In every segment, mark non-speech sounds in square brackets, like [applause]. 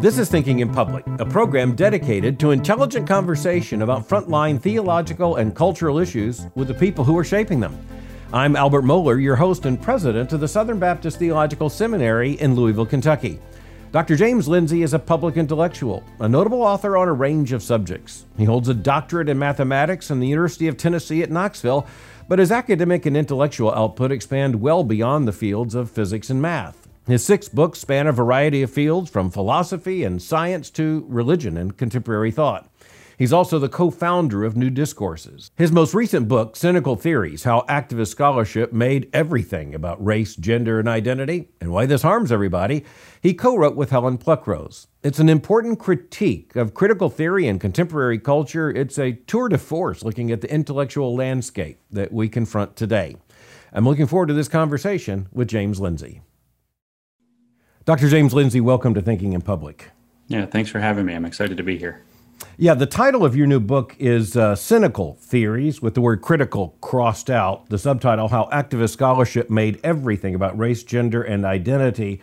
This is Thinking in Public, a program dedicated to intelligent conversation about frontline theological and cultural issues with the people who are shaping them. I'm Albert Mohler, your host and president of the Southern Baptist Theological Seminary in Louisville, Kentucky. Dr. James Lindsay is a public intellectual, a notable author on a range of subjects. He holds a doctorate in mathematics from the University of Tennessee at Knoxville, but his academic and intellectual output expand well beyond the fields of physics and math. His six books span a variety of fields from philosophy and science to religion and contemporary thought. He's also the co founder of New Discourses. His most recent book, Cynical Theories How Activist Scholarship Made Everything About Race, Gender, and Identity, and Why This Harms Everybody, he co wrote with Helen Pluckrose. It's an important critique of critical theory and contemporary culture. It's a tour de force looking at the intellectual landscape that we confront today. I'm looking forward to this conversation with James Lindsay. Dr. James Lindsay, welcome to Thinking in Public. Yeah, thanks for having me. I'm excited to be here. Yeah, the title of your new book is uh, Cynical Theories, with the word critical crossed out. The subtitle, How Activist Scholarship Made Everything About Race, Gender, and Identity,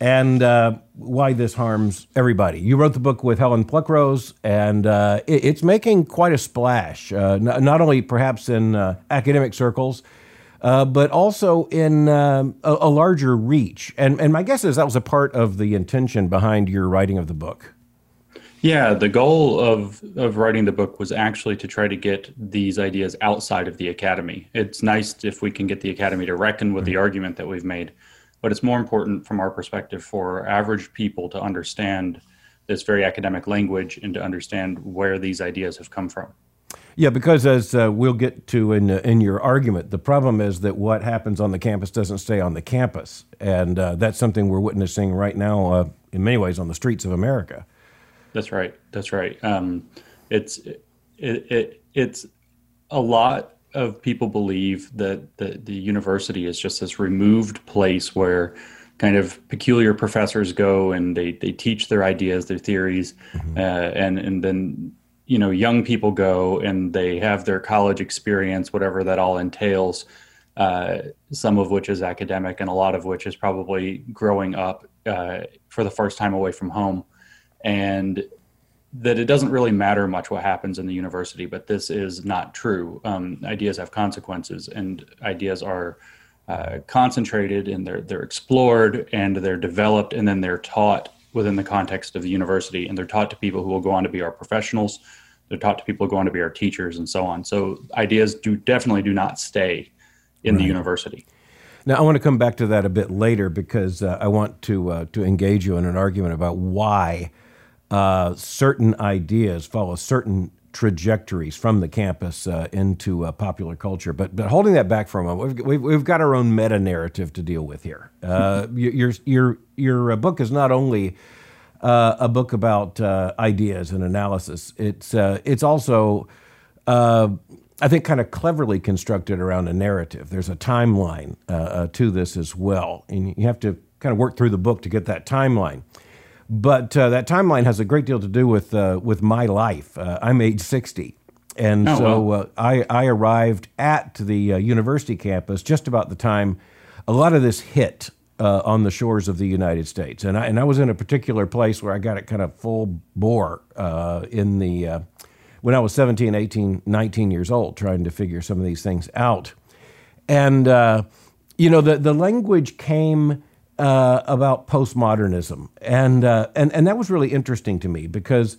and uh, Why This Harms Everybody. You wrote the book with Helen Pluckrose, and uh, it, it's making quite a splash, uh, n- not only perhaps in uh, academic circles, uh, but also in a, a, larger reach. And, and my guess is that was a part of the intention behind your writing of the book. Yeah, the goal of, of writing the book was actually to try to get these ideas outside of the academy. It's nice if we can get the academy to reckon with mm-hmm. the argument that we've made, but it's more important from our perspective for average people to understand this very academic language and to understand where these ideas have come from. Yeah, because as uh, we'll get to in uh, in your argument, the problem is that what happens on the campus doesn't stay on the campus, and uh, that's something we're witnessing right now, uh, in many ways, on the streets of America. That's right. That's right. Um, it's it, it, it's a lot of people believe that the, the university is just this removed place where kind of peculiar professors go and they, they teach their ideas, their theories, mm-hmm. uh, and and then you know young people go and they have their college experience whatever that all entails uh, some of which is academic and a lot of which is probably growing up uh, for the first time away from home and that it doesn't really matter much what happens in the university but this is not true um, ideas have consequences and ideas are uh, concentrated and they're they're explored and they're developed and then they're taught within the context of the university, and they're taught to people who will go on to be our professionals. They're taught to people who go on to be our teachers, and so on. So ideas do definitely do not stay in right. the university. Now, I want to come back to that a bit later because uh, I want to uh, to engage you in an argument about why uh, certain ideas follow certain trajectories from the campus uh, into uh, popular culture. But but holding that back for a moment, we've, we've, we've got our own meta narrative to deal with here. Uh, [laughs] your your your uh, book is not only uh, a book about uh, ideas and analysis. It's it's also I think kind of cleverly constructed around a narrative. There's a timeline to this as well, and you have to kind of work through the book to get that timeline. But uh, that timeline has a great deal to do with uh, with my life. Uh, I'm age 60, and oh, so well. Uh, I I arrived at the uh, university campus just about the time a lot of this hit uh, on the shores of the United States, and I and I was in a particular place where I got it kind of full bore in the when I was 17, 18, 19 years old, trying to figure some of these things out, and you know the the language came uh, about postmodernism, and uh, and and that was really interesting to me because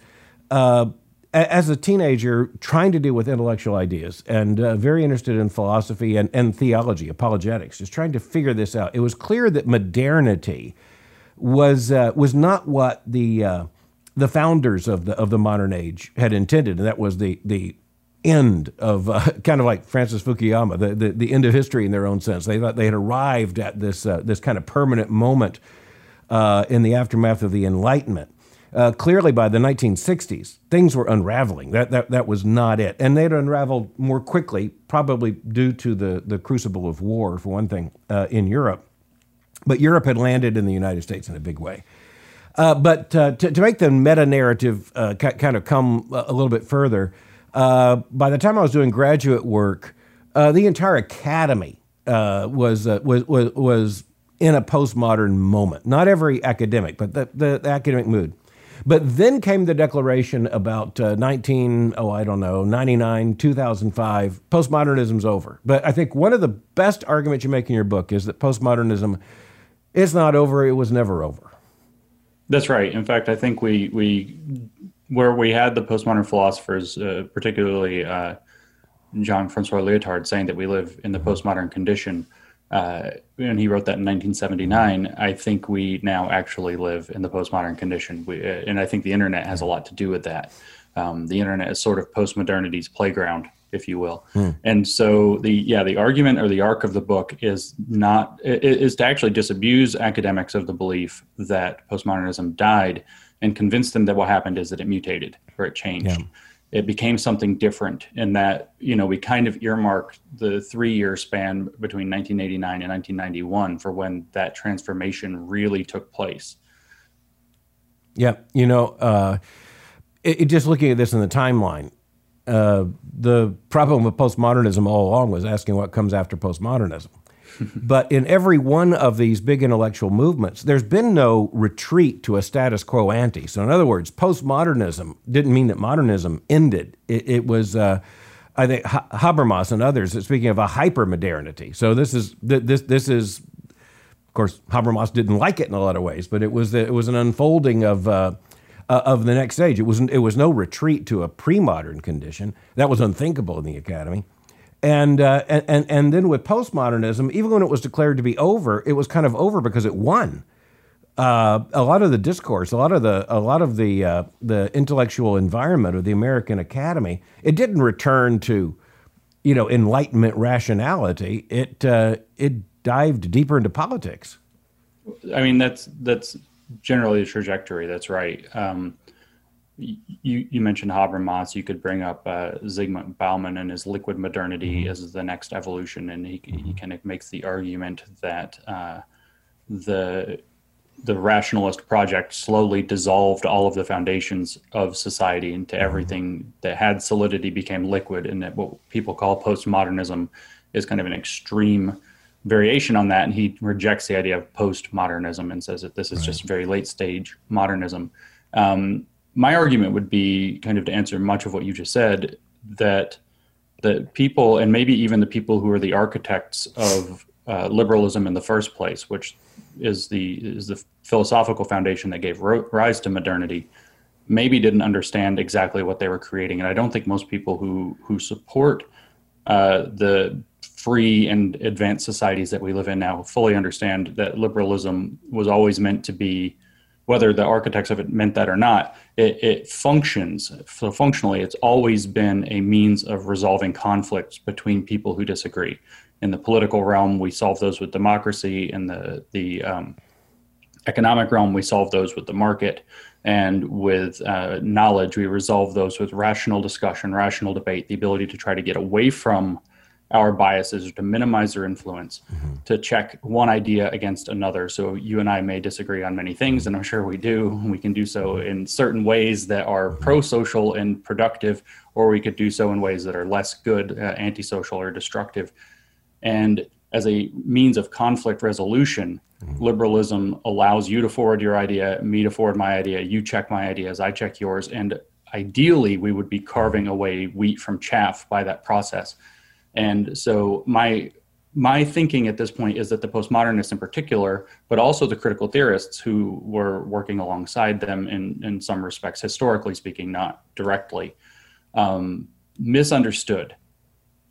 uh, as a teenager, trying to deal with intellectual ideas and uh, very interested in philosophy and, and theology, apologetics, just trying to figure this out. It was clear that modernity was uh, was not what the uh, the founders of the of the modern age had intended, and that was the the end of uh, [laughs] kind of like Francis Fukuyama, the, the, the, end of history in their own sense. They thought they had arrived at this, uh, this kind of permanent moment uh, in the aftermath of the Enlightenment. Uh, clearly, by the 1960s, things were unraveling. That, that, that was not it. And they'd unraveled more quickly, probably due to the, the crucible of war, for one thing, uh, in Europe. But Europe had landed in the United States in a big way. Uh, but to, to, make the meta narrative kind of come a little bit further, uh, by the time I was doing graduate work, uh, the entire academy uh, was, uh, was was was in a postmodern moment. Not every academic, but the, the, the academic mood. But then came the declaration about uh, 19, oh, I don't know, 99, 2005. Postmodernism's over. But I think one of the best arguments you make in your book is that postmodernism is not over, it was never over. That's right. In fact, I think we, we where we had the postmodern philosophers, uh, particularly uh, Jean Francois Lyotard, saying that we live in the postmodern condition, uh, and he wrote that in 1979. I think we now actually live in the postmodern condition, we, uh, and I think the internet has a lot to do with that. Um, the internet is sort of postmodernity's playground, if you will. Hmm. And so the yeah the argument or the arc of the book is not is to actually disabuse academics of the belief that postmodernism died and convince them that what happened is that it mutated or it changed. Yeah. It became something different in that you know we kind of earmarked the three year span between 1989 and 1991 for when that transformation really took place. Yeah you know uh, it, it, just looking at this in the timeline uh, the problem with postmodernism all along was asking what comes after postmodernism but in every one of these big intellectual movements, there's been no retreat to a status quo ante. So, in other words, postmodernism didn't mean that modernism ended. It, it was, uh, I think, Habermas and others speaking of a hypermodernity. So this is this this is, of course, Habermas didn't like it in a lot of ways, but it was it was an unfolding of. Uh, uh, of the next stage, it was it was no retreat to a pre-modern condition that was unthinkable in the academy. And, uh, and, and then with postmodernism, even when it was declared to be over, it was kind of over because it won. Uh, a lot of the discourse, a lot of the, a lot of the, uh, the intellectual environment of the American Academy, it didn't return to, you know, enlightenment rationality. It, uh, it dived deeper into politics. I mean, that's that's generally the trajectory. That's right. Um, you, you mentioned Habermas. You could bring up uh, Zygmunt Bauman and his liquid modernity mm-hmm. as the next evolution, and he, mm-hmm. he kind of makes the argument that uh, the the rationalist project slowly dissolved all of the foundations of society into mm-hmm. everything that had solidity became liquid, and that what people call postmodernism is kind of an extreme variation on that. And he rejects the idea of postmodernism and says that this is right. just very late stage modernism. Um, my argument would be kind of to answer much of what you just said that that people and maybe even the people who are the architects of uh, liberalism in the first place, which is the is the philosophical foundation that gave rise to modernity, maybe didn't understand exactly what they were creating, and I don't think most people who who support uh, the free and advanced societies that we live in now fully understand that liberalism was always meant to be whether the architects of it meant that or not, it, it, functions. So functionally, it's always been a means of resolving conflicts between people who disagree. In the political realm, we solve those with democracy. In the the um, economic realm, we solve those with the market, and with uh, knowledge, we resolve those with rational discussion, rational debate, the ability to try to get away from our biases or to minimize their influence, mm-hmm. to check one idea against another. So you and I may disagree on many things, and I'm sure we do. We can do so in certain ways that are mm-hmm. pro-social and productive, or we could do so in ways that are less good, uh, antisocial or destructive. And as a means of conflict resolution, mm-hmm. liberalism allows you to forward your idea, me to forward my idea, you check my ideas, I check yours, and ideally we would be carving away wheat from chaff by that process and so my my thinking at this point is that the postmodernists in particular, but also the critical theorists who were working alongside them in, in some respects, historically speaking, not directly, um, misunderstood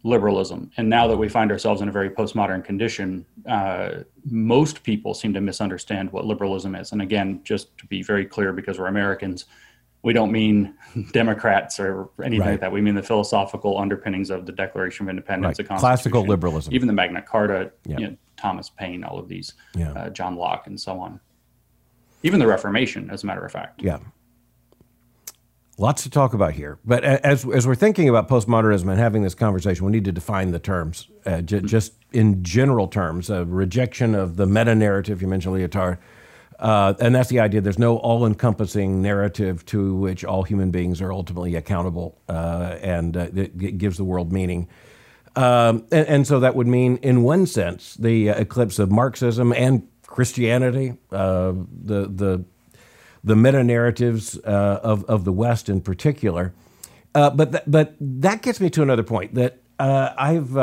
liberalism. And now that we find ourselves in a very postmodern condition, uh, most people seem to misunderstand what liberalism is. And again, just to be very clear, because we're Americans, we don't mean [laughs] Democrats or anything right. like that. We mean the philosophical underpinnings of the Declaration of Independence, right. classical liberalism, even the Magna Carta, you know, Thomas Paine, all of these, yeah. uh, John Locke, and so on. Even the Reformation, as a matter of fact. Yeah. Lots to talk about here, but as as we're thinking about postmodernism and having this conversation, we need to define the terms, uh, j- mm-hmm. just in general terms. A rejection of the meta narrative you mentioned, Lyotard uh, and that's the idea. There's no all encompassing narrative to which all human beings are ultimately accountable uh, and uh, it gives the world meaning. Um, and, and, so that would mean, in one sense, the eclipse of Marxism and Christianity, uh, the the the meta narratives uh, of of the West in particular. Uh, but th- but that gets me to another point that I've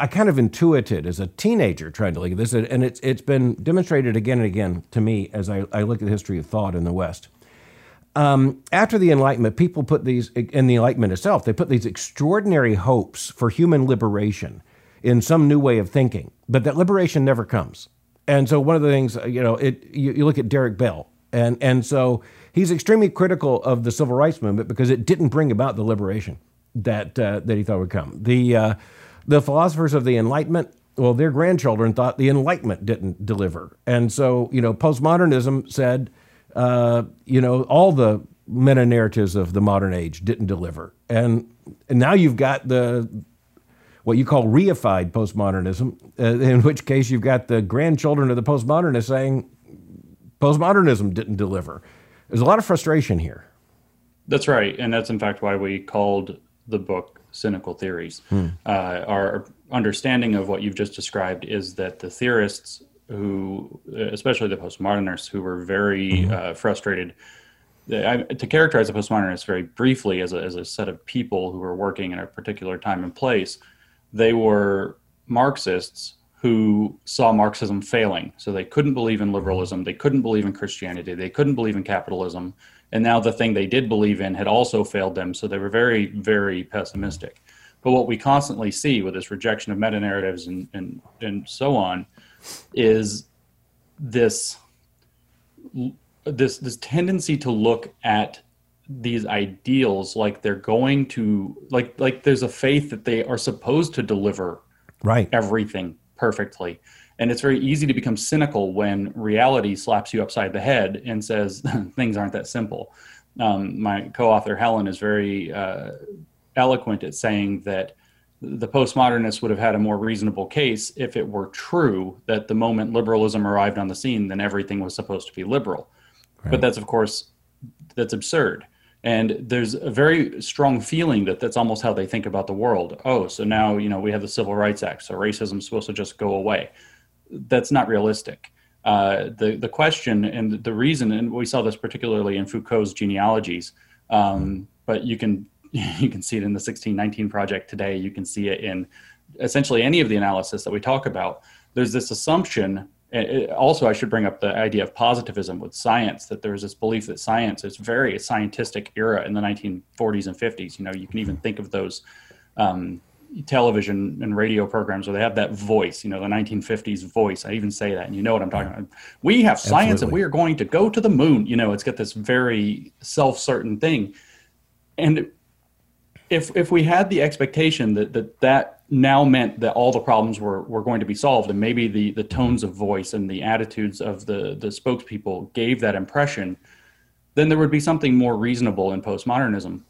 I kind of intuited as a teenager trying to look at this, and it's it's been demonstrated again and again to me as I, I look at the history of thought in the West. Um, after the Enlightenment, people put these, in the Enlightenment itself, they put these extraordinary hopes for human liberation in some new way of thinking, but that liberation never comes. And so, one of the things, uh, you know, it, you, you look at Derrick Bell, and, and so he's extremely critical of the civil rights movement because it didn't bring about the liberation that, uh, that he thought would come. The, uh, the philosophers of the Enlightenment, well, their grandchildren thought the Enlightenment didn't deliver. And so, you know, postmodernism said, uh, you know, all the meta narratives of the modern age didn't deliver. And, and now you've got the what you call reified postmodernism, uh, in which case you've got the grandchildren of the postmodernists saying postmodernism didn't deliver. There's a lot of frustration here. That's right. And that's in fact why we called the book Cynical Theories. Hmm. Uh, our understanding of what you've just described is that the theorists who, especially the postmodernists, who were very mm-hmm. uh, frustrated. I, to characterize the postmodernists very briefly as a, as a set of people who were working in a particular time and place, they were Marxists who saw Marxism failing. So they couldn't believe in liberalism, they couldn't believe in Christianity, they couldn't believe in capitalism. And now the thing they did believe in had also failed them. So they were very, very pessimistic. But what we constantly see with this rejection of meta narratives and, and, and so on is this this this tendency to look at these ideals like they're going to like like there's a faith that they are supposed to deliver right everything perfectly and it's very easy to become cynical when reality slaps you upside the head and says [laughs] things aren't that simple um, my co-author helen is very uh, eloquent at saying that the postmodernists would have had a more reasonable case if it were true that the moment liberalism arrived on the scene, then everything was supposed to be liberal. Right. But that's, of course, that's absurd. And there's a very strong feeling that that's almost how they think about the world. Oh, so now, you know, we have the Civil Rights Act, so racism is supposed to just go away. That's not realistic. Uh, the, the question and the reason, and we saw this particularly in Foucault's genealogies, um, but you can [laughs] you can see it in the 1619 project today. You can see it in essentially any of the analysis that we talk about. There's this assumption. also, I should bring up the idea of positivism with science. That there's this belief that science is very scientific era in the 1940s and 50s. You know, you can even think of those um, television and radio programs where they have that voice, you know, the 1950s voice. I even say that, and you know what I'm talking about. We have science Absolutely. and we are going to go to the moon. You know, it's got this very self certain thing. And if if we had the expectation that that that now meant that all the problems were were going to be solved, and maybe the the tones of voice and the attitudes of the the spokespeople gave that impression, then there would be something more reasonable in postmodernism.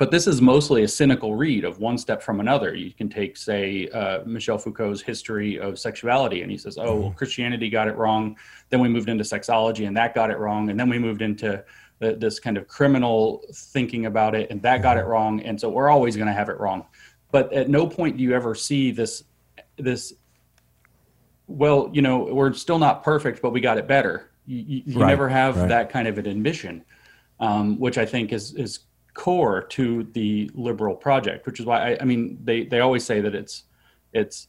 But this is mostly a cynical read of one step from another. You can take, say, uh, Michel Foucault's history of sexuality, and he says, "Oh, well, mm-hmm. Christianity got it wrong. Then we moved into sexology, and that got it wrong, and then we moved into this kind of criminal thinking about it, and that got it mm-hmm. wrong, and so we're always going to have it wrong. But at no point do you ever see this this. Well, you know, we're still not perfect, but we got it better. You, you right, never have right. that kind of an admission, um, which I think is is core to the liberal project. Which is why I, I mean they they always say that it's it's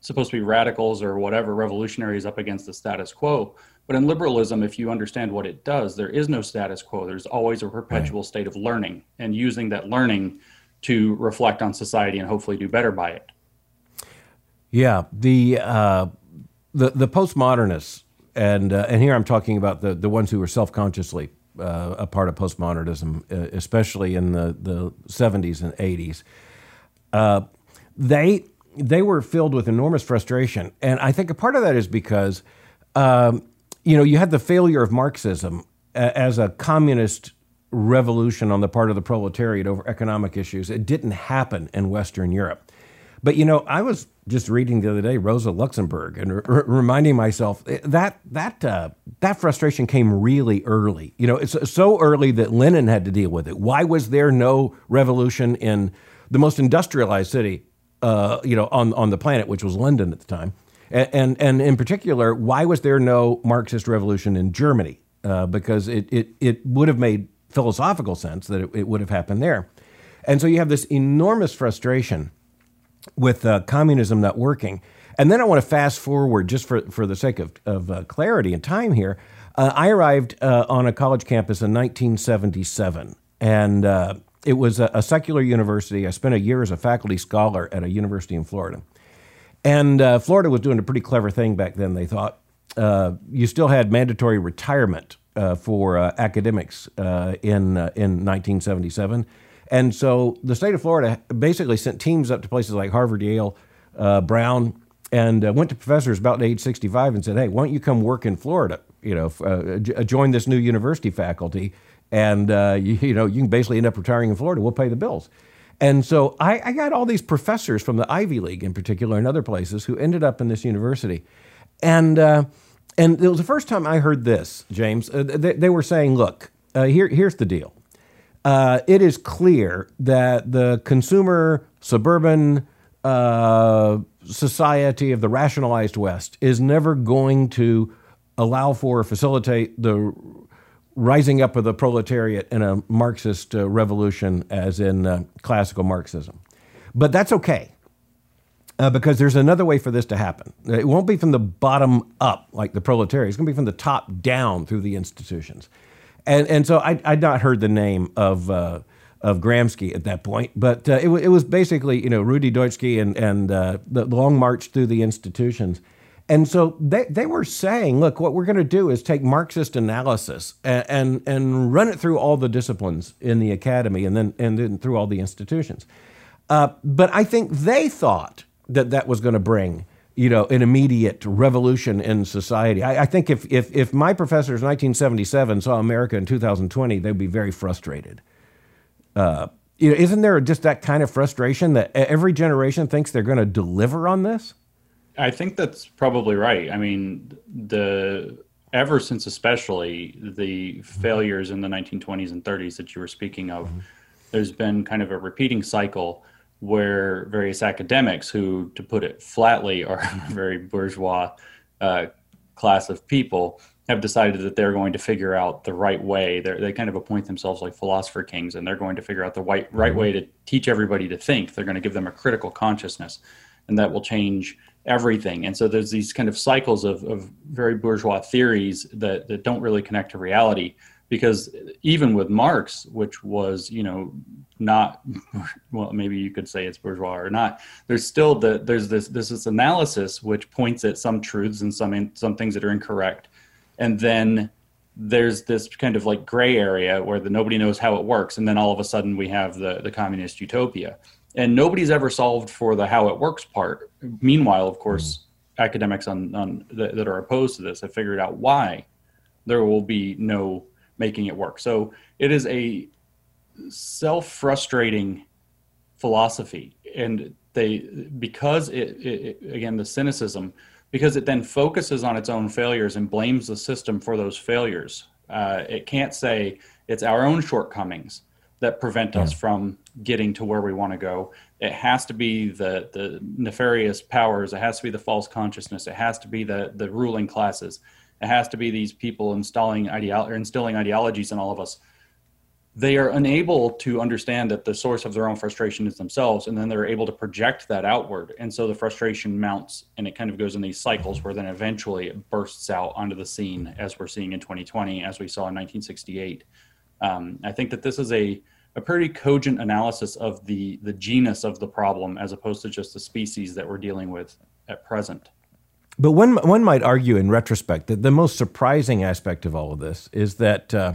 supposed to be radicals or whatever revolutionaries up against the status quo but in liberalism, if you understand what it does, there is no status quo. There's always a perpetual right. state of learning and using that learning to reflect on society and hopefully do better by it. Yeah, the uh, the the postmodernists, and uh, and here I'm talking about the the ones who are self consciously uh, a part of postmodernism, uh, especially in the the 70s and 80s. Uh, they they were filled with enormous frustration, and I think a part of that is because. Um, you know, you had the failure of Marxism as a communist revolution on the part of the proletariat over economic issues. It didn't happen in Western Europe. But you know, I was just reading the other day Rosa Luxemburg and reminding myself eh, that that uh, that frustration came really early. You know, it's so early that Lenin had to deal with it. Why was there no revolution in the most industrialized city uh, you know, on on the planet, which was London at the time, and and, and in particular, why was there no Marxist revolution in Germany? Uh, because it, it it would have made philosophical sense that it, it, would have happened there, and so you have this enormous frustration with uh, communism not working. And then I want to fast forward just for, for the sake of, of uh, clarity and time here. Uh, I arrived uh, on a college campus in 1977, and uh, it was a, a, secular university. I spent a year as a faculty scholar at a university in Florida. And uh, Florida was doing a pretty clever thing back then, they thought. You still had mandatory retirement for academics in, in 1977. And so the state of Florida basically sent teams up to places like Harvard, Yale, Brown, and uh, went to professors about age 65 and said, "Hey, why don't you come work in Florida? You know, uh, join this new university faculty, and uh, you, you, know you can basically end up retiring in Florida. We'll pay the bills." And so I, I, got all these professors from the Ivy League, in particular, and other places, who ended up in this university, and uh, and it was the first time I heard this, James. Uh, they, they, were saying, "Look, uh, here here's the deal. It is clear that the consumer suburban." society of the rationalized West is never going to allow for or facilitate the rising up of the proletariat in a Marxist uh, revolution, as in uh, classical Marxism. But that's okay. Uh, because there's another way for this to happen. It won't be from the bottom up like the proletariat. It's going to be from the top down through the institutions. And, and so I, I'd not heard the name of uh, of Gramsci at that point. But uh, it, it, was basically, you know, Rudi Dutschke and, and uh, the long march through the institutions. And so they, they were saying, look, what we're going to do is take Marxist analysis and, and, and, run it through all the disciplines in the academy and then, and then through all the institutions. Uh, but I think they thought that that was going to bring you know, an immediate revolution in society. I, I, think if, if, if my professors in 1977 saw America in 2020, they'd be very frustrated uh, you know, isn't there just that kind of frustration that every generation thinks they're going to deliver on this? I think that's probably right. I mean, the ever since especially the failures in the 1920s and 30s that you were speaking of, mm-hmm. there's been kind of a repeating cycle where various academics, who, to put it flatly, are a [laughs] very bourgeois uh, class of people, have decided that they're going to figure out the right way. They're, they kind of appoint themselves like philosopher kings, and they're going to figure out the right, right way to teach everybody to think. They're going to give them a critical consciousness, and that will change everything. And so there's these kind of cycles of, of very bourgeois theories that, that don't really connect to reality. Because even with Marx, which was, you know, not [laughs] well, maybe you could say it's bourgeois or not. There's still the there's this this, this analysis which points at some truths and some in, some things that are incorrect and then there's this kind of like gray area where the nobody knows how it works and then all of a sudden we have the the communist utopia and nobody's ever solved for the how it works part meanwhile of course mm-hmm. academics on, on that are opposed to this have figured out why there will be no making it work so it is a self-frustrating philosophy and they because it, it again the cynicism because it then focuses on its own failures and blames the system for those failures. Uh, it can't say it's our own shortcomings that prevent yeah. us from getting to where we want to go. It has to be the the nefarious powers. It has to be the false consciousness. It has to be the the ruling classes. It has to be these people installing ideolo- instilling ideologies in all of us. They are unable to understand that the source of their own frustration is themselves and then they're able to project that outward. And so the frustration mounts and it kind of goes in these cycles where then eventually it bursts out onto the scene as we're seeing in 2020 as we saw in 1968 um, i think that this is a, a pretty cogent analysis of the the genus of the problem as opposed to just the species that we're dealing with at present but one, one might argue in retrospect that the most surprising aspect of all of this is that uh,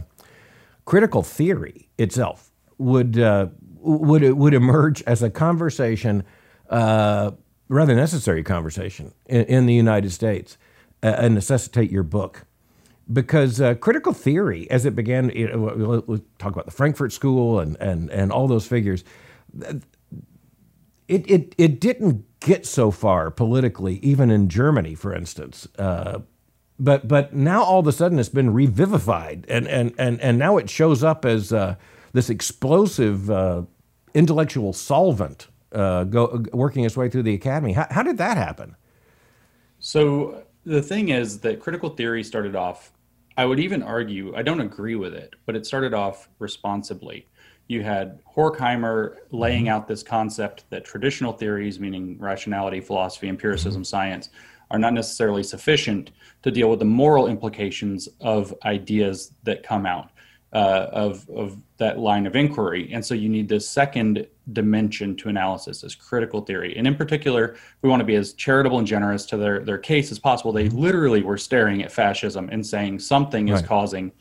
critical theory itself would uh, would would emerge as a conversation, uh, rather necessary conversation in, in the United States, and necessitate your book. Because uh, critical theory, as it began, you know, we'll talk about the Frankfurt School and, and, and all those figures, it, it, it didn't get so far politically, even in Germany, for instance. Uh, but but now all of a sudden it's been revivified, and and and and now it shows up as uh, this explosive uh, intellectual solvent uh, go working its way through the academy. How, how did that happen? So the thing is that critical theory started off. I would even argue I don't agree with it, but it started off responsibly. You had Horkheimer laying mm-hmm. out this concept that traditional theories, meaning rationality, philosophy, empiricism, mm-hmm. science, are not necessarily sufficient to deal with the moral implications of ideas that come out uh, of, of that line of inquiry. And so you need this second dimension to analysis, this critical theory. And in particular, we want to be as charitable and generous to their, their case as possible. They mm-hmm. literally were staring at fascism and saying something is right. causing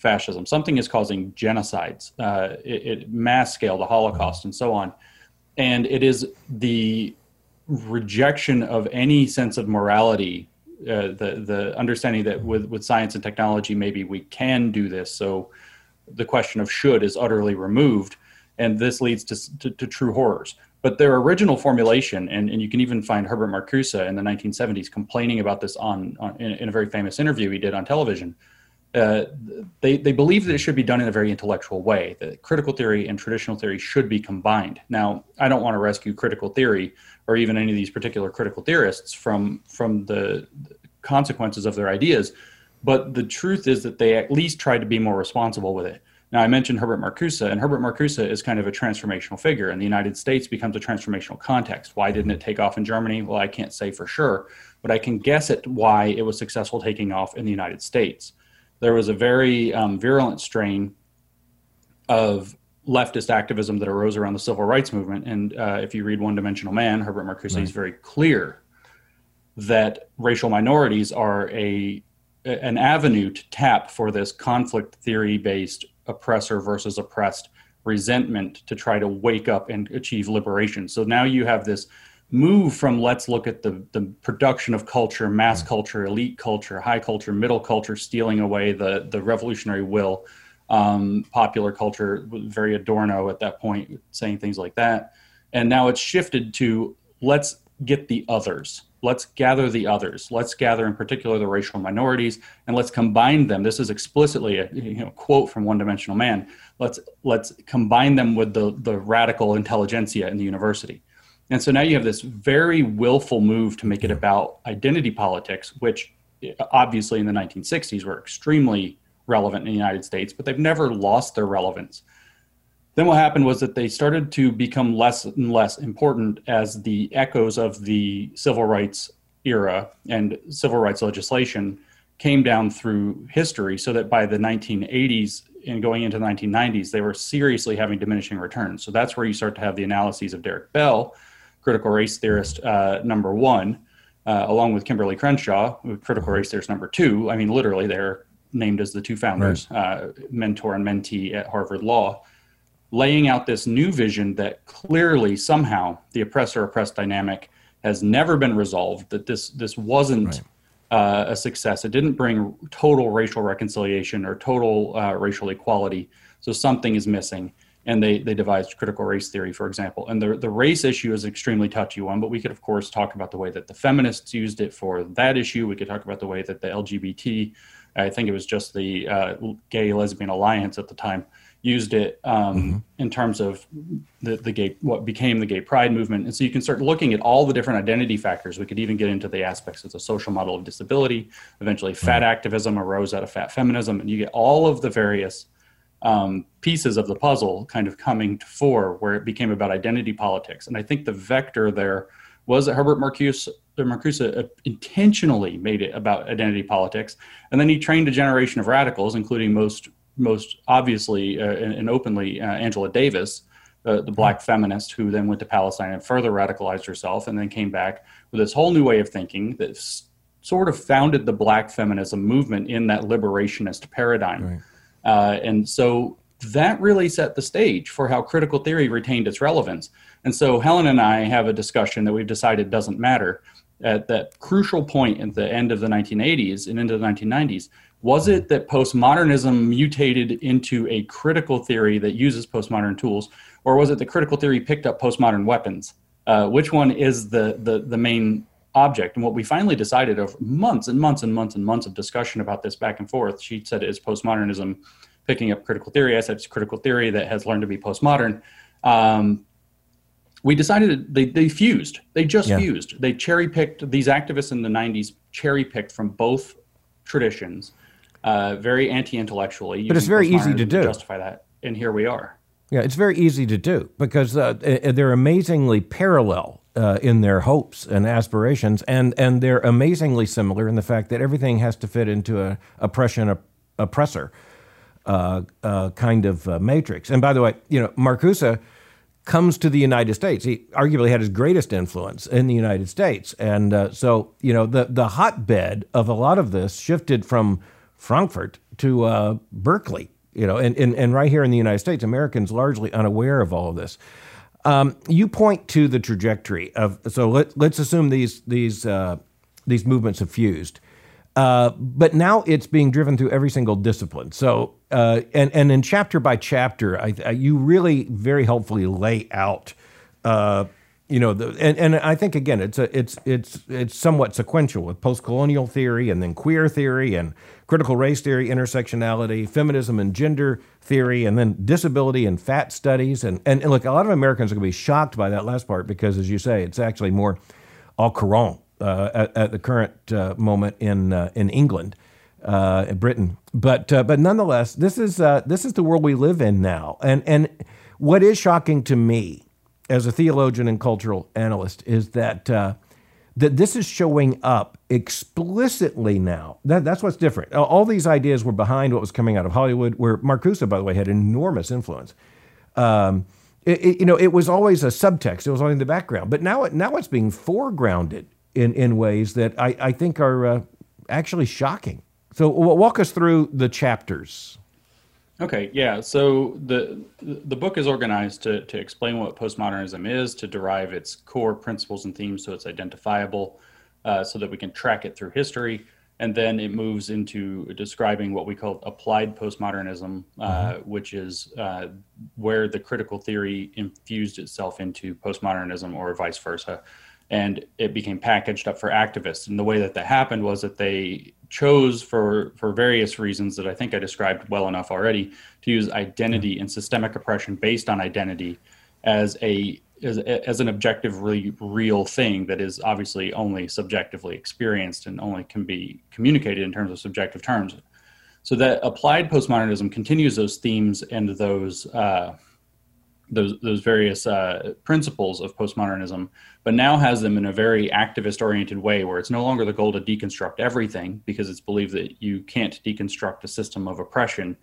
fascism, something is causing genocides, uh, it, it, mass scale, the Holocaust, and so on. And it is the rejection of any sense of morality, uh, the the understanding that with with science and technology, maybe we can do this. So the question of should is utterly removed, and this leads to, to, to true horrors. But their original formulation, and, and you can even find Herbert Marcuse in the 1970s complaining about this on, on in, in, a very famous interview he did on television. Uh, they, they believe that it should be done in a very intellectual way, that critical theory and traditional theory should be combined. Now, I don't want to rescue critical theory or even any of these particular critical theorists from, from the consequences of their ideas, but the truth is that they at least tried to be more responsible with it. Now, I mentioned Herbert Marcuse, and Herbert Marcuse is kind of a transformational figure, and the United States becomes a transformational context. Why didn't it take off in Germany? Well, I can't say for sure, but I can guess at why it was successful taking off in the United States. There was a very um, virulent strain of leftist activism that arose around the civil rights movement. And uh, if you read One Dimensional Man, Herbert Marcuse right. is very clear that racial minorities are a an avenue to tap for this conflict theory based oppressor versus oppressed resentment to try to wake up and achieve liberation. So now you have this move from let's look at the, the production of culture, mass culture, elite culture, high culture, middle culture, stealing away the, the revolutionary will, um, popular culture, very Adorno at that point, saying things like that. And now it's shifted to let's get the others. Let's gather the others. Let's gather in particular the racial minorities and let's combine them. This is explicitly a you know, quote from one dimensional man. Let's let's combine them with the the radical intelligentsia in the university and so now you have this very willful move to make it about identity politics which uh, obviously in the 1960s were extremely relevant in the united states but they've never lost their relevance. Then what happened was that they started to become less and less important as the echoes of the civil rights era and civil rights legislation came down through history so that by the 1980s and going into the 1990s they were seriously having diminishing returns. So that's where you start to have the analyses of derrick bell critical race theorist uh, number one uh, along with kimberlé crenshaw critical race theorist number two i mean literally they're named as the two founders right. uh, mentor and mentee at harvard law laying out this new vision that clearly somehow the oppressor oppressed dynamic has never been resolved that this this wasn't right. uh, a success it didn't bring total racial reconciliation or total uh, racial equality so something is missing and they they devised critical race theory for example. And the the race issue is an extremely touchy one but we could of course talk about the way that the feminists used it for that issue. We could talk about the way that the lgbt i think it was just the uh, gay lesbian alliance at the time used it um, mm-hmm. in terms of the, the gay what became the gay pride movement. And so you can start looking at all the different identity factors. We could even get into the aspects of the social model of disability. Eventually fat mm-hmm. activism arose out of fat feminism. And you get all of the various um, pieces of the puzzle kind of coming to fore where it became about identity politics and i think the vector there was that herbert marcuse Marcuse uh, intentionally made it about identity politics, and then he trained a generation of radicals, including most most obviously uh, and, and, openly uh, Angela Davis, uh, the black feminist who then went to Palestine and further radicalized herself and then came back with this whole new way of thinking that s- sort of founded the black feminism movement in that liberationist paradigm. Right. Uh, and so that really set the stage for how critical theory retained its relevance. And so Helen and I have a discussion that we've decided doesn't matter at that crucial point at the end of the 1980s and into the 1990s was it that postmodernism mutated into a critical theory that uses postmodern tools, or was it that critical theory picked up postmodern weapons? Uh, which one is the, the, the main object? And what we finally decided over months and months and months and months of discussion about this back and forth, she said it is postmodernism picking up critical theory. I said it's critical theory that has learned to be postmodern. Um, we decided they, they fused. They just yeah. fused. They cherry picked these activists in the 90s, cherry picked from both traditions, uh, very anti intellectually. But it's very easy to do. Justify that. And here we are. Yeah, it's very easy to do because uh, they're amazingly parallel uh, in their hopes and aspirations, and, and they're amazingly similar in the fact that everything has to fit into a oppression oppressor uh, uh, kind of uh, matrix. And by the way, you know, Marcuse comes to the United States. He arguably had his greatest influence in the United States, and uh, so you know the the hotbed of a lot of this shifted from Frankfurt to uh, Berkeley. You know, and, and and right here in the United States, Americans largely unaware of all of this. Um, you point to the trajectory of so let, let's assume these these uh, these movements have fused. Uh, but now it's being driven through every single discipline. So, uh, and and in chapter by chapter, I, I, you really very helpfully lay out, uh, you know, the, and and I think again, it's a it's it's it's somewhat sequential with post-colonial theory and then queer theory and critical race theory, intersectionality, feminism and gender theory, and then disability and fat studies. And and, and look, a lot of Americans are going to be shocked by that last part because, as you say, it's actually more au courant uh, at, at, the current uh, moment in uh, in England, in Britain. But but nonetheless, this is this is the world we live in now. And and what is shocking to me, as a theologian and cultural analyst, is that that this is showing up explicitly now. That, that's what's different. All these ideas were behind what was coming out of Hollywood, where Marcuse, by the way, had enormous influence. Um, it, it, you know, it was always a subtext. It was always in the background. But now, it, now it's being foregrounded in, in ways that I, I think are uh, actually shocking. So, walk us through the chapters. Okay, yeah. So the the book is organized to to explain what postmodernism is, to derive its core principles and themes so it's identifiable, uh, so that we can track it through history, and then it moves into describing what we call applied postmodernism, uh, mm-hmm. which is uh, where the critical theory infused itself into postmodernism, or vice versa and it became packaged up for activists. And the way that that happened was that they chose, for for various reasons that I think I described well enough already, to use identity and systemic oppression based on identity as a as, as an objectively real thing that is obviously only subjectively experienced and only can be communicated in terms of subjective terms. So that applied postmodernism continues those themes and those uh, those those various uh, principles of postmodernism, but now has them in a very activist oriented way, where it's no longer the goal to deconstruct everything because it's believed that you can't deconstruct a system of oppression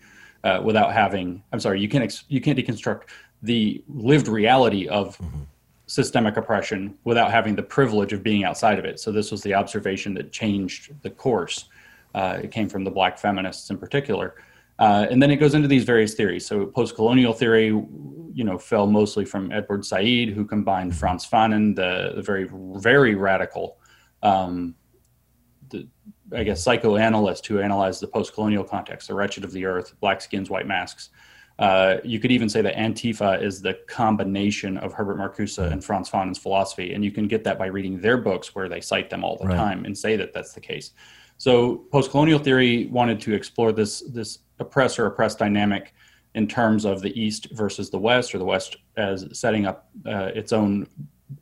uh, without having. I'm sorry, you can't ex- you can't deconstruct the lived reality of mm-hmm. systemic oppression without having the privilege of being outside of it. So this was the observation that changed the course. Uh, it came from the black feminists in particular. Uh, and then it goes into these various theories. So post-colonial theory, you know, fell mostly from Edward Said, who combined Frantz Fanon, the, the very, very radical, um, the, I guess, psychoanalyst who analyzed the post-colonial context, the wretched of the earth, black skins, white masks. Uh, you could even say that Antifa is the combination of Herbert Marcuse and Frantz Fanon's philosophy, and you can get that by reading their books, where they cite them all the right. time and say that that's the case. So, post-colonial theory wanted to explore this this oppressor oppressed dynamic in terms of the East versus the West, or the West as setting up uh, its own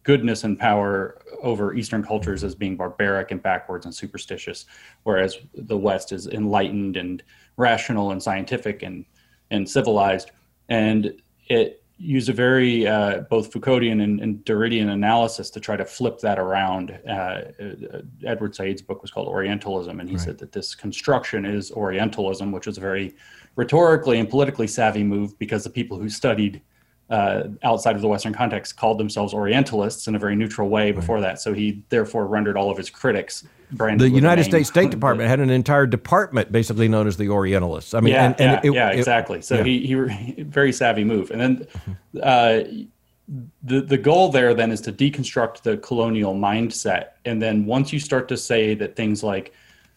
goodness and power over Eastern cultures as being barbaric and backwards and superstitious, whereas the West is enlightened and rational and scientific and and civilized. And it used a very uh, both Foucauldian and, and, Derridian analysis to try to flip that around. Uh, uh, Edward Said's book was called Orientalism, and he right. said that this construction is Orientalism, which was a very rhetorically and politically savvy move because the people who studied uh, outside of the Western context called themselves Orientalists in a very neutral way before that. So he therefore rendered all of his critics. The United States State Department [laughs] had an entire department basically known as the Orientalists. I mean, yeah, and, and yeah, it, yeah, exactly. So yeah. he he [laughs] very savvy move, and then. Uh, the the goal there then is to deconstruct the colonial mindset, and then once you start to say that things like